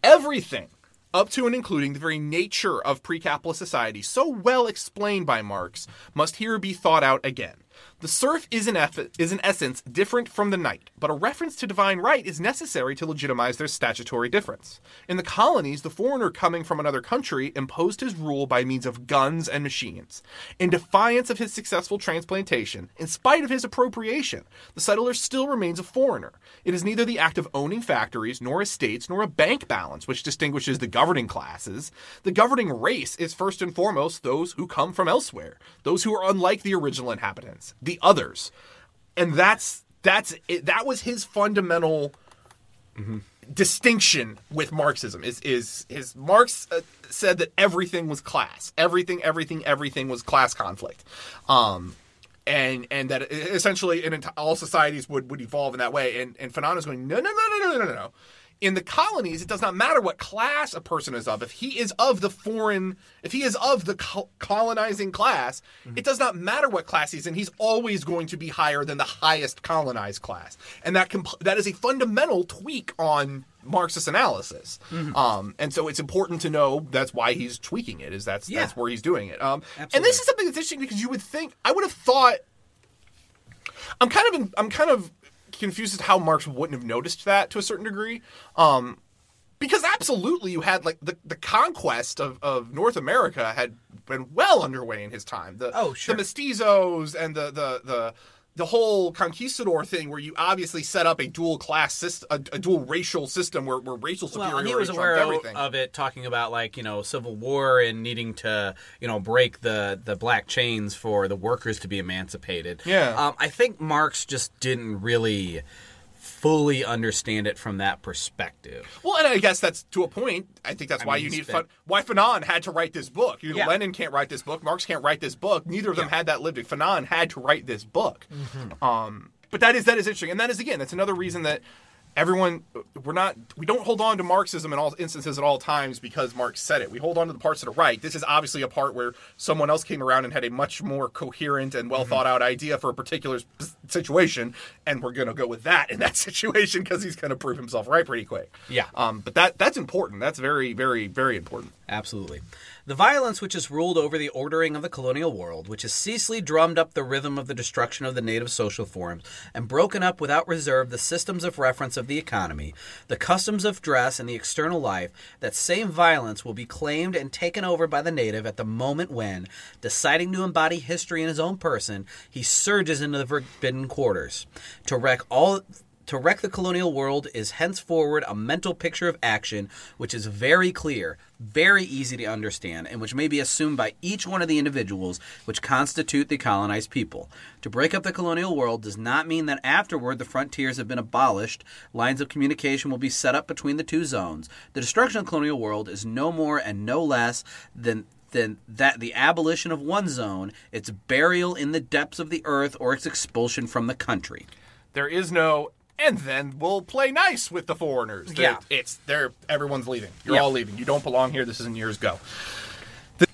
Everything up to and including the very nature of pre-capitalist society, so well explained by Marx, must here be thought out again. The serf is in, eff- is in essence different from the knight, but a reference to divine right is necessary to legitimize their statutory difference. In the colonies, the foreigner coming from another country imposed his rule by means of guns and machines. In defiance of his successful transplantation, in spite of his appropriation, the settler still remains a foreigner. It is neither the act of owning factories, nor estates, nor a bank balance which distinguishes the governing classes. The governing race is first and foremost those who come from elsewhere, those who are unlike the original inhabitants, the others. And that's that's it. that was his fundamental mm-hmm. distinction with Marxism is is his Marx uh, said that everything was class, everything, everything, everything was class conflict, um, and and that essentially in all societies would would evolve in that way. And and is going no no no no no no no in the colonies, it does not matter what class a person is of. If he is of the foreign, if he is of the col- colonizing class, it does not matter what class he's in. He's always going to be higher than the highest colonized class, and that comp- that is a fundamental tweak on Marxist analysis. Um, and so it's important to know that's why he's tweaking it. Is that's Yeah. that's where he's doing it. Um, and this is something that's interesting because you would think I would have thought. I'm kind of in, I'm kind of confused how Marx wouldn't have noticed that to a certain degree. Um, because absolutely you had like the, the conquest of, of North America had been well underway in his time. The Oh, sure. the mestizos and the the the the whole conquistador thing where you obviously set up a dual class system a, a dual racial system where, where racial Well, superiority and he was aware of, everything. of it, talking about like you know civil war and needing to you know break the the black chains for the workers to be emancipated. Yeah. um, I think Marx just didn't really fully understand it from that perspective. Well, and I guess that's to a point. I think that's I why mean, you need spent- fun. Why Fanon had to write this book. You know, Yeah. Lenin can't write this book. Marx can't write this book. Neither of them had that lived. Fanon had to write this book. Mm-hmm. Um, but that is that is interesting, and that is again that's another reason that everyone we're not we don't hold on to Marxism in all instances at all times because Marx said it. We hold on to the parts that are right. This is obviously a part where someone else came around and had a much more coherent and Mm-hmm. well thought out idea for a particular situation, and we're gonna go with that in that [laughs] situation because he's gonna prove himself right pretty quick. Yeah. Um, but that that's important. That's very, very, very important. Absolutely. The violence which has ruled over the ordering of the colonial world, which has ceaselessly drummed up the rhythm of the destruction of the native social forms and broken up without reserve the systems of reference of the economy, the customs of dress, and the external life, that same violence will be claimed and taken over by the native at the moment when, deciding to embody history in his own person, he surges into the forbidden quarters. To wreck all to wreck the colonial world is henceforward a mental picture of action which is very clear, very easy to understand, and which may be assumed by each one of the individuals which constitute the colonized people. To break up the colonial world does not mean that afterward the frontiers have been abolished, lines of communication will be set up between the two zones. The destruction of the colonial world is no more and no less than than that the abolition of one zone, its burial in the depths of the earth, or its expulsion from the country. There is no. And then we'll play nice with the foreigners. They're- Yeah. it's they're everyone's leaving. You're Yeah. all leaving. You don't belong here. This isn't yours. Go. The,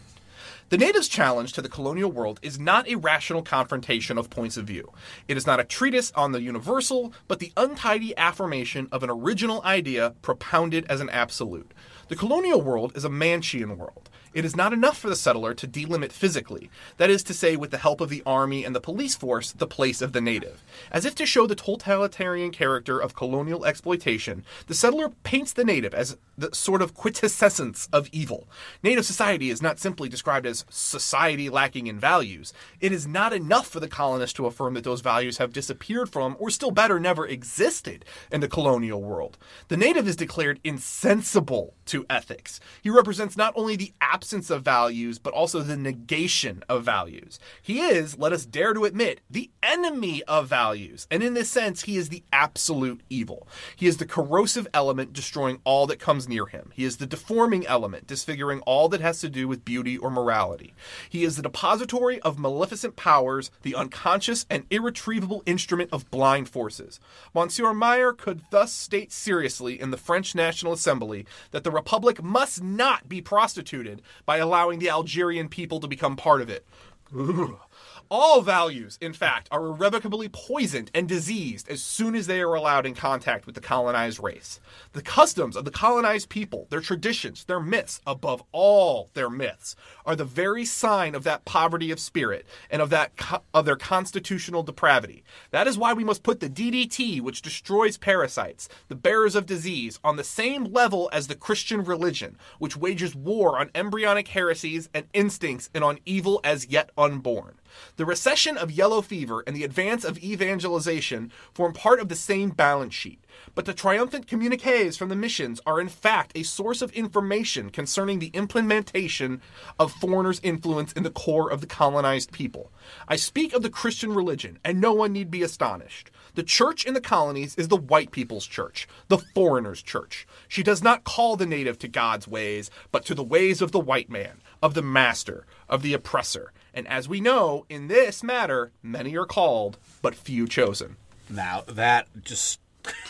the natives' challenge to the colonial world is not a rational confrontation of points of view. It is not a treatise on the universal, but the untidy affirmation of an original idea propounded as an absolute. The colonial world is a Manichean world. It is not enough for the settler to delimit physically, that is to say, with the help of the army and the police force, the place of the native. As if to show the totalitarian character of colonial exploitation, the settler paints the native as the sort of quintessence of evil. Native society is not simply described as society lacking in values. It is not enough for the colonist to affirm that those values have disappeared from, or still better, never existed in the colonial world. The native is declared insensible to ethics. He represents not only the absence of values, but also the negation of values. He is, let us dare to admit, the enemy of values. And in this sense, he is the absolute evil. He is the corrosive element destroying all that comes near him. He is the deforming element disfiguring all that has to do with beauty or morality. He is the depository of maleficent powers, the unconscious and irretrievable instrument of blind forces. Monsieur Meyer could thus state seriously in the French National Assembly that the Republic must not be prostituted by allowing the Algerian people to become part of it. All values, in fact, are irrevocably poisoned and diseased as soon as they are allowed in contact with the colonized race. The customs of the colonized people, their traditions, their myths, above all their myths, are the very sign of that poverty of spirit and of that co- of their constitutional depravity. That is why we must put the DDT, which destroys parasites, the bearers of disease, on the same level as the Christian religion, which wages war on embryonic heresies and instincts and on evil as yet unborn. The recession of yellow fever and the advance of evangelization form part of the same balance sheet. But the triumphant communiques from the missions are in fact a source of information concerning the implementation of foreigners' influence in the core of the colonized people. I speak of the Christian religion, and no one need be astonished. The church in the colonies is the white people's church, the foreigner's church. She does not call the native to God's ways, but to the ways of the white man, of the master, of the oppressor. And as we know, in this matter, many are called, but few chosen. Now that just [laughs]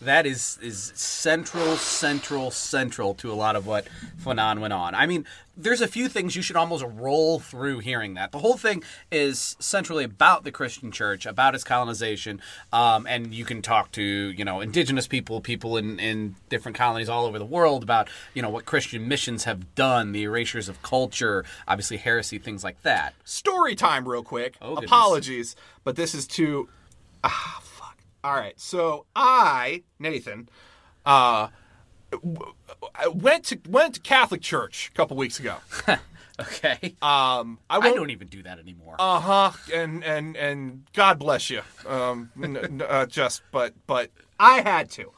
that is is central, central, central to a lot of what Fanon went on. I mean, there's a few things you should almost roll through hearing that. The whole thing is centrally about the Christian Church, about its colonization, um, and you can talk to you know indigenous people, people in in different colonies all over the world about you know what Christian missions have done, the erasures of culture, obviously heresy, things like that. Story time, real quick. Oh. Apologies, but this is too. Ah. All right. So I, Nathan, uh, w- I went to went to Catholic church a couple weeks ago. [laughs] Okay, Um, I I won't. don't even do that anymore. Uh huh. And and and God bless you. Um, [laughs] n- n- uh, just but but I had to,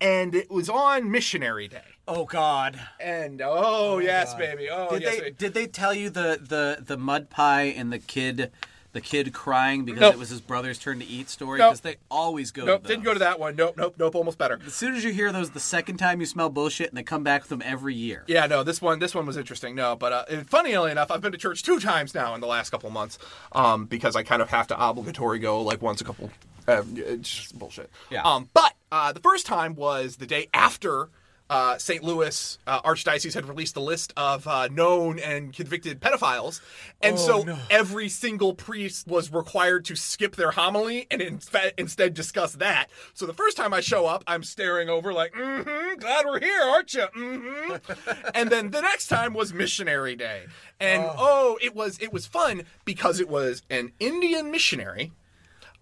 and it was on Missionary Day. oh God. And oh, yes, baby. Oh Did yes. they baby. did they tell you the the the mud pie and the kid the kid crying because Nope. it was his brother's turn to eat story? Nope. Because they always go. Nope, to didn't go to that one. Nope, nope, nope. Almost better. As soon as you hear those, the second time you smell bullshit, and they come back with them every year. Yeah, no, this one, this one was interesting. No, but uh, funnily enough, I've been to church two times now in the last couple months, um, because I kind of have to obligatory go like once a couple. Uh, it's just bullshit. Yeah. Um, but uh, the first time was the day after uh, St. Louis uh, Archdiocese had released a list of uh, known and convicted pedophiles, and so every single priest was required to skip their homily and in fa- instead discuss that. So the first time I show up, I'm staring over like, "Mm-hmm, glad we're here, aren't you?" Mm-hmm. [laughs] and then the next time was Missionary Day, and oh, it was it was fun because it was an Indian missionary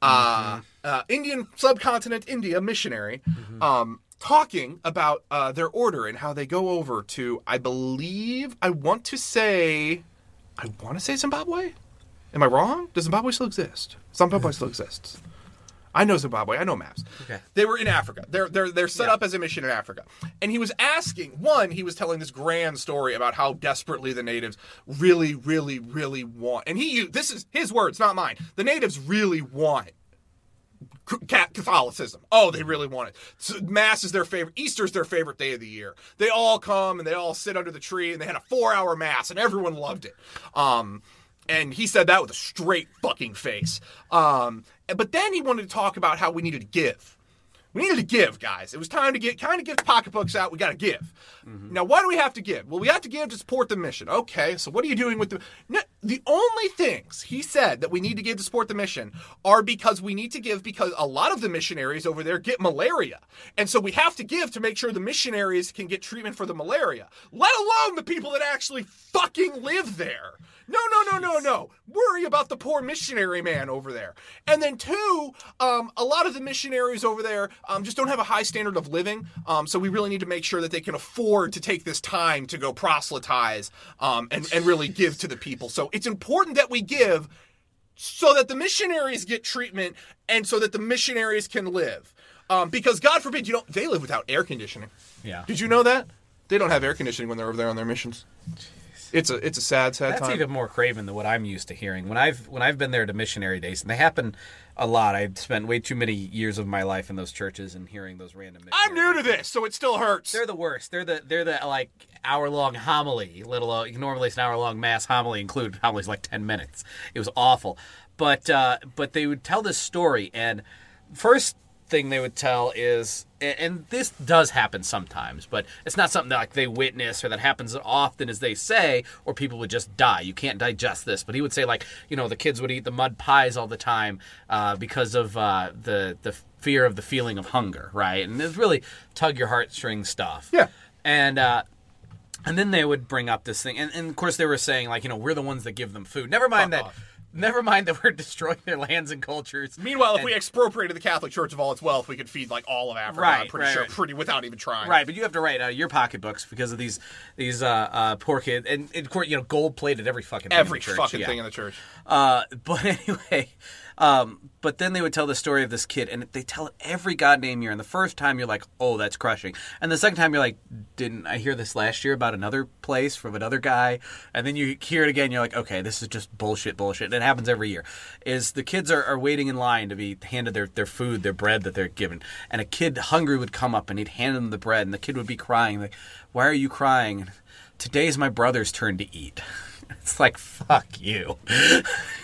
uh, uh, Indian subcontinent India missionary, um, talking about uh, their order and how they go over to, I believe, I want to say, I want to say Zimbabwe. Am I wrong? Does Zimbabwe still exist? Zimbabwe still [laughs] exists. I know Zimbabwe. I know maps. Okay. They were in Africa. They're they're they're set up as a mission in Africa. And he was asking one, he was telling this grand story about how desperately the natives really, really, really want. And he used this is his words, not mine. The natives really want Catholicism. Oh, they really want it. So Mass is their favorite. Easter's their favorite day of the year. They all come and they all sit under the tree and they had a four-hour mass and everyone loved it. Um, and he said that with a straight fucking face. Um, but then he wanted to talk about how we needed to give. We needed to give, guys. It was time to get kind of get pocketbooks out. We got to give. Now, why do we have to give? Well, we have to give to support the mission. Okay, so what are you doing with the? No, the only things he said that we need to give to support the mission are because we need to give because a lot of the missionaries over there get malaria, and so we have to give to make sure the missionaries can get treatment for the malaria. Let alone the people that actually fucking live there. No, no, no, no, no. Worry about the poor missionary man over there. And then two, um, a lot of the missionaries over there um, just don't have a high standard of living. Um, so we really need to make sure that they can afford to take this time to go proselytize um, and and really give to the people. So it's important that we give so that the missionaries get treatment and so that the missionaries can live. Um, because God forbid you don't, they live without air conditioning. Yeah. Did you know that? They don't have air conditioning when they're over there on their missions. It's a it's a sad sad time. That's time. even more craven than what I'm used to hearing. When I've when I've been there to missionary days, and they happen a lot. I've spent way too many years of my life in those churches and hearing those random. I'm new to this, so it still hurts. They're the worst. They're the they're the like hour long homily. Little uh, normally it's an hour long mass homily. included. homilies like ten minutes. It was awful, but uh, but they would tell this story, and first thing they would tell is, and- this does happen sometimes, but it's not something that like they witness or that happens as often as they say, or people would just die. You can't digest this. But he would say like, you know, the kids would eat the mud pies all the time uh, because of uh, the the fear of the feeling of hunger, right? And it's really tug your heartstring stuff. Yeah. And uh, and then they would bring up this thing, and, and of course they were saying like, you know, we're the ones that give them food. Never mind Fuck that. off. Never mind that we're [laughs] destroying their lands and cultures. Meanwhile, if we expropriated the Catholic Church of all its wealth, we could feed like all of Africa. Right, I'm pretty right, sure, right. pretty without even trying. Right, but you have to write uh, your pocketbooks because of these these uh, uh, poor kids, and, and of course, you know, gold plated every fucking thing in Every the church, fucking yeah. thing in the church. Uh, [laughs] but anyway, um, but then they would tell the story of this kid, and they tell it every goddamn year. And the first time you're like, "Oh, that's crushing," and the second time you're like, "Didn't I hear this last year about another place from another guy?" And then you hear it again, you're like, "Okay, this is just bullshit, bullshit." And it happens every year. Is the kids are, are waiting in line to be handed their, their food, their bread that they're given, and a kid hungry would come up and he'd hand them the bread, and the kid would be crying like, "Why are you crying?" Today's my brother's turn to eat. [laughs] It's like fuck you. [laughs]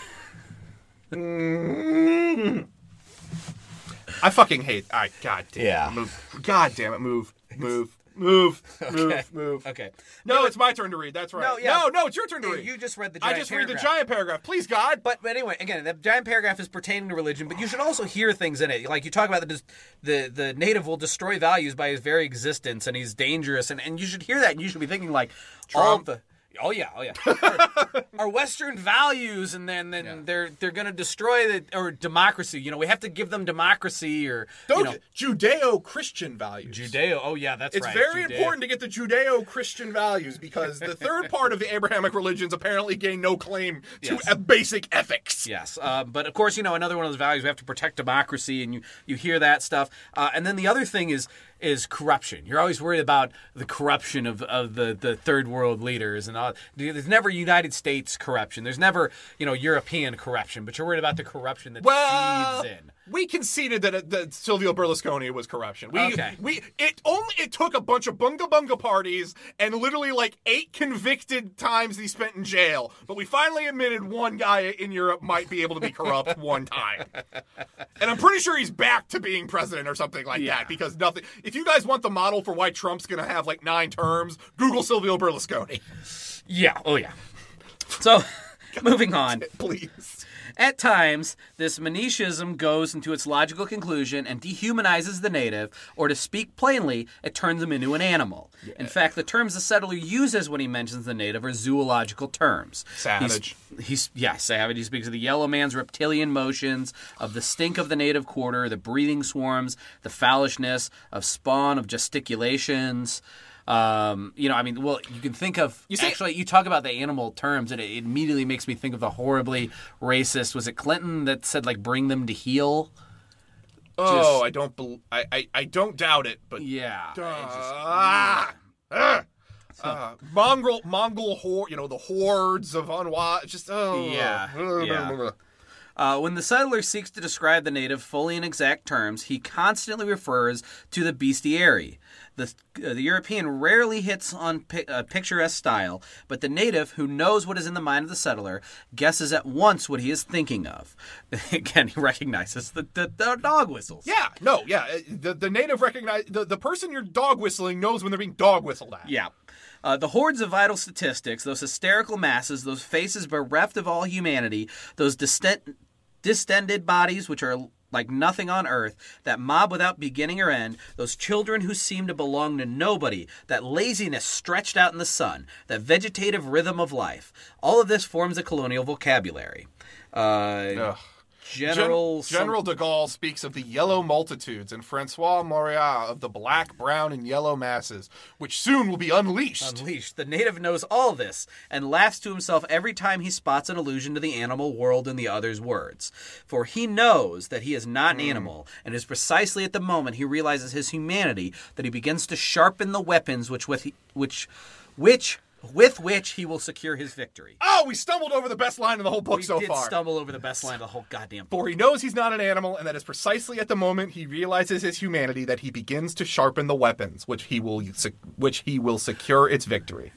I fucking hate. I god damn. Yeah. It, move. God damn it. Move. Move. [laughs] Move. Move. Move. Okay. No, it's my turn to read. That's right. No, yeah. no, no, it's your turn to read. you just read the I just read the giant paragraph. Please, God. But, but anyway, again, the giant paragraph is pertaining to religion, but you should also hear things in it. Like you talk about the the the native will destroy values by his very existence, and he's dangerous, and, and you should hear that, and you should be thinking like all Trump. the. Oh yeah, oh yeah. Our, our Western values, and then then they're they're going to destroy the or democracy. You know, we have to give them democracy or Don't you know Judeo-Christian values. Judeo. Oh yeah, that's right. It's right. very Judeo. important to get the Judeo-Christian values because the third [laughs] part of the Abrahamic religions apparently gain no claim to Yes. a basic ethics. Yes, uh, but of course, you know another one of those values we have to protect democracy, and you you hear that stuff. Uh, and then the other thing is is corruption. You're always worried about the corruption of, of the, the third world leaders, and all. There's never United States corruption. There's never you know European corruption, but you're worried about the corruption that Well, feeds in. We conceded that, uh, that Silvio Berlusconi was corruption. We Okay. we it only it took a bunch of bunga bunga parties and literally like eight convicted times he spent in jail, but we finally admitted one guy in Europe might be able to be corrupt [laughs] one time. And I'm pretty sure he's back to being president or something like Yeah. that because nothing if you guys want the model for why Trump's going to have like 9 terms, Google Silvio Berlusconi, Yeah. Oh yeah. So, [laughs] moving on. [laughs] please. At times, this Manicheism goes into its logical conclusion and dehumanizes the native, or to speak plainly, it turns him into an animal. In fact, the terms the settler uses when he mentions the native are zoological terms. Savage. He's, he's yeah, savage. He speaks of the yellow man's reptilian motions, of the stink of the native quarter, the breathing swarms, the foulishness of spawn, of gesticulations. Um, you know, I mean, well, you can think of see- actually. You talk about the animal terms, and it immediately makes me think of the horribly racist. Was it Clinton that said like "bring them to heel"? Oh, I don't bel I, I I don't doubt it, but Yeah, Ah! Ah! Ah, Mongol, Mongol horde, you know, the hordes of unwa just oh Yeah, yeah. Uh, when the settler seeks to describe the native fully in exact terms, he constantly refers to the bestiary. The, uh, the European rarely hits on pi- uh, picturesque style, but the native, who knows what is in the mind of the settler, guesses at once what he is thinking of. [laughs] Again, he recognizes the, the, the dog whistles. Yeah, no, yeah. uh, The the native recognize the, the person you're dog whistling knows when they're being dog whistled at. Yeah. Uh, the hordes of vital statistics, those hysterical masses, those faces bereft of all humanity, those distent, distended bodies which are like nothing on earth, that mob without beginning or end, those children who seem to belong to nobody, that laziness stretched out in the sun, that vegetative rhythm of life. All of this forms a colonial vocabulary. Uh. General, Gen- General de Gaulle speaks of the yellow multitudes and Francois Mauriac of the black, brown, and yellow masses, which soon will be unleashed. Unleashed. The native knows all this and laughs to himself every time he spots an allusion to the animal world in the other's words. For he knows that he is not an hmm. animal, and it is precisely at the moment he realizes his humanity that he begins to sharpen the weapons which with which which with which he will secure his victory. oh, we stumbled over the best line in the whole book we so did far. stumble over the best line of the whole goddamn book. For he knows he's not an animal, and that is precisely at the moment he realizes his humanity that he begins to sharpen the weapons, which he will which he will secure its victory,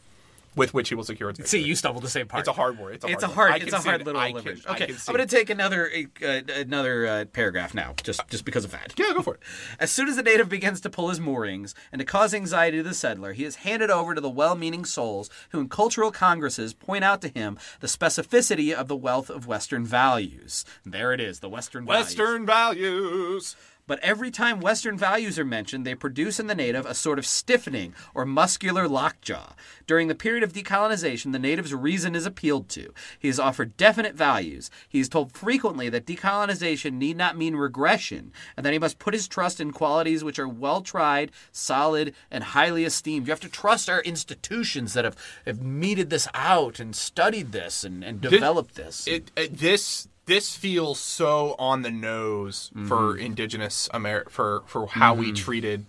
with which he will secure its victory. See, you stumbled the same part. It's a hard word. It's a It's hard a hard. It's a hard it. little I can- Okay, I'm going to take another uh, another uh, paragraph now, just just because of that. Yeah, go for it. As soon as the native begins to pull his moorings and to cause anxiety to the settler, he is handed over to the well meaning souls who, in cultural congresses, point out to him the specificity of the wealth of Western values. There it is, the Western values. Western values. But every time Western values are mentioned, they produce in the native a sort of stiffening or muscular lockjaw. During the period of decolonization, the native's reason is appealed to. He is offered definite values. He is told frequently that decolonization need not mean regression, and that he must put his trust in qualities which are well tried, solid, and highly esteemed. You have to trust our institutions that have, have meted this out and studied this and, and developed this. It, it this this feels so on the nose Mm-hmm. for indigenous Amer for for how we Mm. treated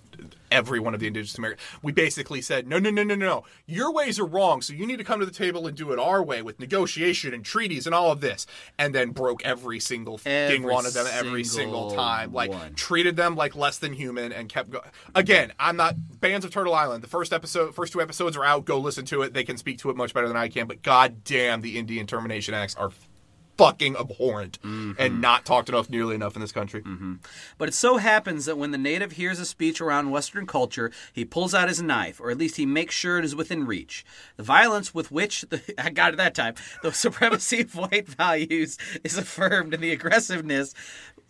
every one of the indigenous Americans. We basically said, no, no, no, no, no. Your ways are wrong, so you need to come to the table and do it our way with negotiation and treaties and all of this. And then broke every single Every one of them every single time. Like one. treated them like less than human and kept going. Again, I'm not Bands of Turtle Island. The first episode, first two episodes are out. Go listen to it. They can speak to it much better than I can. But god damn, the Indian Termination Acts are fucking abhorrent Mm-hmm. and not talked enough nearly enough in this country. But it so happens that when the native hears a speech around Western culture, he pulls out his knife, or at least he makes sure it is within reach. The violence with which the, [laughs] I got it that time, the [laughs] supremacy of white values is affirmed, and the aggressiveness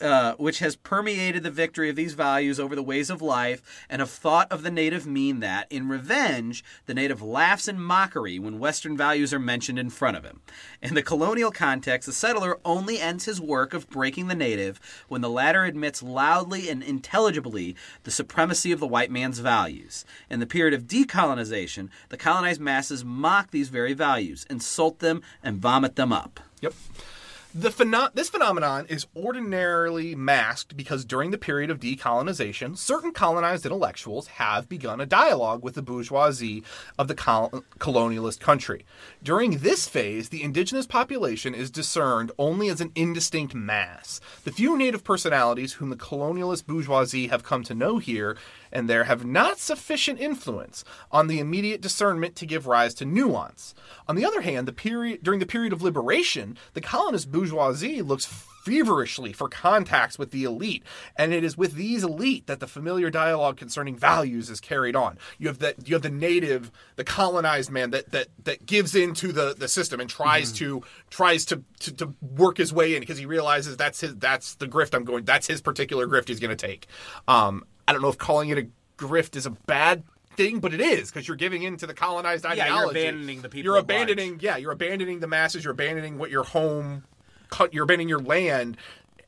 uh, which has permeated the victory of these values over the ways of life and of thought of the native mean that, in revenge, the native laughs in mockery when Western values are mentioned in front of him. In the colonial context, the settler only ends his work of breaking the native when the latter admits loudly and intelligibly the supremacy of the white man's values. In the period of decolonization, the colonized masses mock these very values, insult them, and vomit them up. Yep. The pheno- this phenomenon is ordinarily masked because during the period of decolonization, certain colonized intellectuals have begun a dialogue with the bourgeoisie of the col- colonialist country. During this phase, the indigenous population is discerned only as an indistinct mass. The few native personalities whom the colonialist bourgeoisie have come to know here and there have not sufficient influence on the immediate discernment to give rise to nuance. On the other hand, the period during the period of liberation, the colonist bourgeoisie looks feverishly for contacts with the elite, and it is with these elite that the familiar dialogue concerning values is carried on. You have that you have the native, the colonized man that that that gives into the the system and tries to tries to, to to work his way in because he realizes that's his that's the grift I'm going that's his particular grift he's going to take. Um, I don't know if calling it a grift is a bad thing, but it is because you're giving in to the colonized idea. you're abandoning the people You're abandoning, yeah, you're abandoning the masses. You're abandoning what your home, cut. You're abandoning your land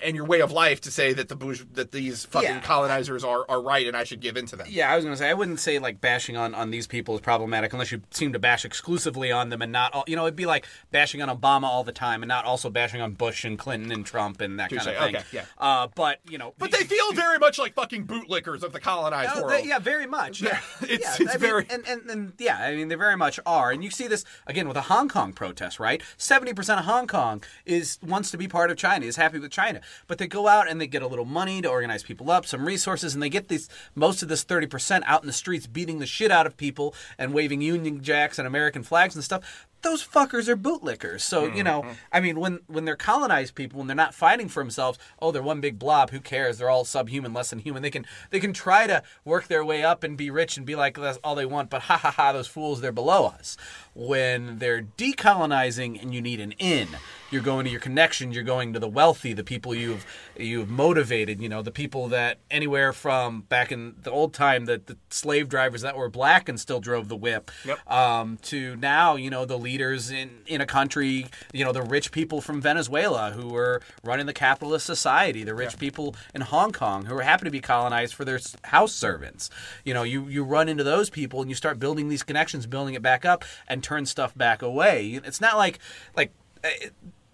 and your way of life to say that the bourge- that these fucking Yeah. colonizers are, are right and I should give in to them. Yeah, I was going to say I wouldn't say like bashing on on these people is problematic unless you seem to bash exclusively on them and not all, you know it'd be like bashing on Obama all the time and not also bashing on Bush and Clinton and Trump and that Touche, kind of thing. okay, yeah. Uh, but you know, But they feel very much like fucking bootlickers of the colonized Oh, world. they- yeah, very much. Yeah, [laughs] It's- Yeah, it's I mean, very- and, and and yeah, I mean they very much are, and you see this again with the Hong Kong protests, right? Seventy percent of Hong Kong is wants to be part of China, is happy with China, but they go out and they get a little money to organize people up, some resources, and they get these most of this thirty percent out in the streets beating the shit out of people and waving Union Jacks and American flags and stuff. Those fuckers are bootlickers. So you know, Mm-hmm. I mean, when when they're colonized people and they're not fighting for themselves, oh, they're one big blob. Who cares? They're all subhuman, less than human. They can they can try to work their way up and be rich and be like that's all they want. But ha ha ha, those fools, they're below us. When they're decolonizing and you need an in, you're going to your connections. You're going to the wealthy, the people you've you've motivated. You know, the people that anywhere from back in the old time, that the slave drivers that were black and still drove the whip, Yep. um, to now, you know, the leaders in, in a country, you know, the rich people from Venezuela who were running the capitalist society, the rich people in Hong Kong who are happy to be colonized for their house servants. You know, you, you run into those people and you start building these connections, building it back up, and turn stuff back away. It's not like, like, uh,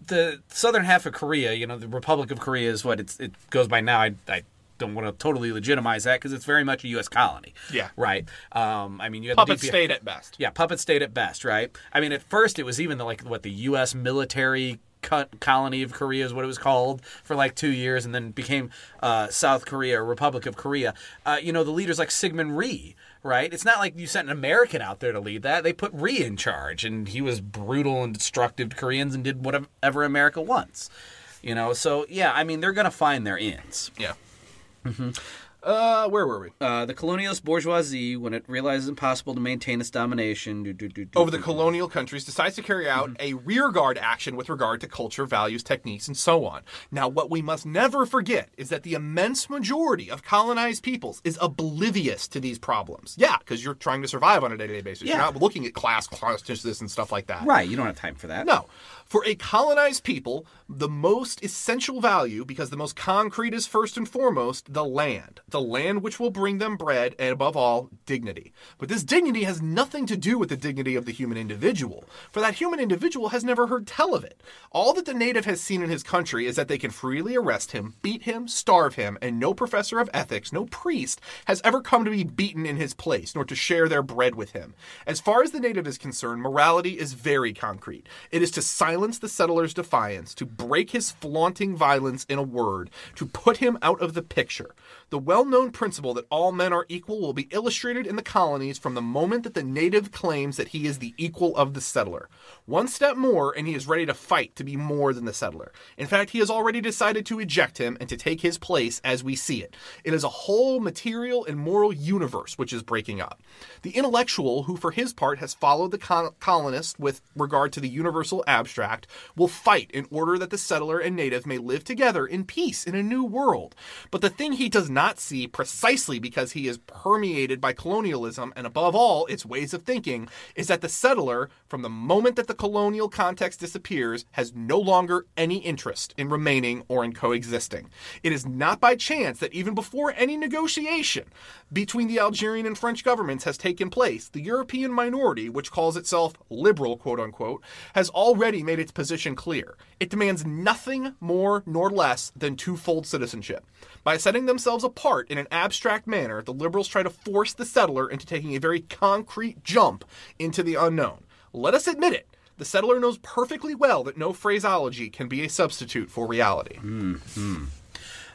the southern half of Korea, you know, the Republic of Korea is what it's, it goes by now. I, I don't want to totally legitimize that because it's very much a U.S. colony. Yeah. Right. Um, I mean, you had Puppet the DP state at best. yeah, puppet state at best, right? I mean, at first it was even the, like what the U.S. military co- colony of Korea is what it was called for like two years, and then became uh, South Korea, Republic of Korea. Uh, you know, the leaders like Syngman Rhee, right? It's not like you sent an American out there to lead that. They put Rhee in charge, and he was brutal and destructive to Koreans and did whatever America wants. You know, so yeah, I mean, they're gonna find their ends. Yeah. Mm-hmm. Uh, where were we? Uh, the colonialist bourgeoisie, when it realizes impossible to maintain its domination, do, do, do, over the colonial countries decides to carry out a rearguard action with regard to culture, values, techniques, and so on. Now, what we must never forget is that the immense majority of colonized peoples is oblivious to these problems. Yeah, because you're trying to survive on a day-to-day basis. Yeah. You're not looking at class consciousness and stuff like that. Right, you don't have time for that. No. For a colonized people, the most essential value, because the most concrete is first and foremost, the land. The land which will bring them bread, and above all, dignity. But this dignity has nothing to do with the dignity of the human individual, for that human individual has never heard tell of it. All that the native has seen in his country is that they can freely arrest him, beat him, starve him, and no professor of ethics, no priest, has ever come to be beaten in his place, nor to share their bread with him. As far as the native is concerned, morality is very concrete. It is to silence the settler's defiance, to break his flaunting violence in a word, to put him out of the picture. The well known principle that all men are equal will be illustrated in the colonies from the moment that the native claims that he is the equal of the settler. One step more, and he is ready to fight to be more than the settler. In fact, he has already decided to eject him and to take his place as we see it. It is a whole material and moral universe which is breaking up. The intellectual, who for his part has followed the col- colonist with regard to the universal abstract, will fight in order that the settler and native may live together in peace in a new world. But the thing he does not see see precisely because he is permeated by colonialism and above all its ways of thinking is that the settler from the moment that the colonial context disappears has no longer any interest in remaining or in coexisting. It is not by chance that even before any negotiation between the Algerian and French governments has taken place the European minority which calls itself liberal quote unquote has already made its position clear. It demands nothing more nor less than twofold citizenship. By setting themselves apart in an abstract manner, the liberals try to force the settler into taking a very concrete jump into the unknown. Let us admit it. The settler knows perfectly well that no phraseology can be a substitute for reality. Hmm, hmm.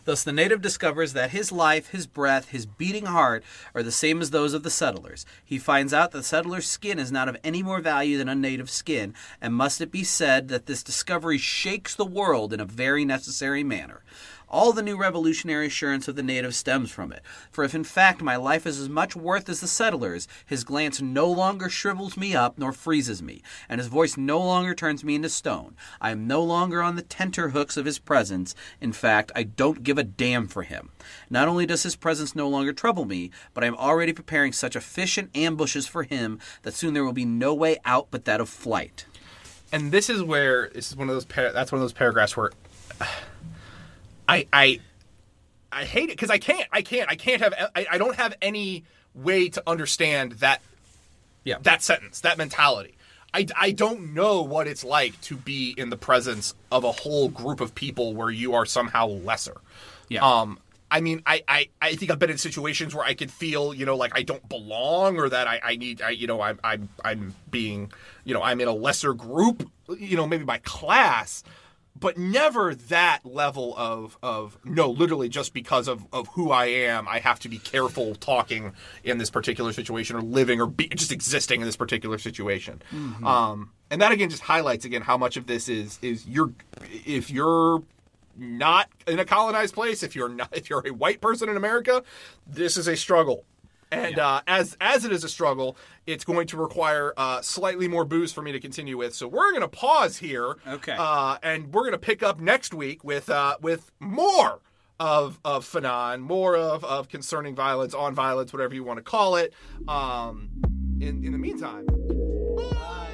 Thus, the native discovers that his life, his breath, his beating heart are the same as those of the settlers. He finds out that the settler's skin is not of any more value than a native skin, and must it be said that this discovery shakes the world in a very necessary manner. All the new revolutionary assurance of the native stems from it. For if in fact my life is as much worth as the settler's, his glance no longer shrivels me up nor freezes me, and his voice no longer turns me into stone. I am no longer on the tenter hooks of his presence. In fact, I don't give a damn for him. Not only does his presence no longer trouble me, but I am already preparing such efficient ambushes for him that soon there will be no way out but that of flight. and this is where this is one of those par- that's one of those paragraphs where I I I hate it because I can't I can't I can't have I, I don't have any way to understand that Yeah. that sentence that mentality. I, I don't know what it's like to be in the presence of a whole group of people where you are somehow lesser. Yeah. Um, I mean, I, I, I think I've been in situations where I could feel, you know, like I don't belong or that I, I need, I, you know, I'm, I'm, I'm being, you know, I'm in a lesser group, you know, maybe my class, but never that level of, of no, literally just because of, of who I am, I have to be careful talking in this particular situation or living or be, just existing in this particular situation. Um, and that again just highlights again how much of this is is you're if you're not in a colonized place, if you're not if you're a white person in America, this is a struggle. And uh, as as it is a struggle, it's going to require uh, slightly more booze for me to continue with. So we're going to pause here, Okay. Uh, and we're going to pick up next week with uh, with more of of Fanon, more of, of concerning violence, on violence, whatever you want to call it. Um, in in the meantime, bye.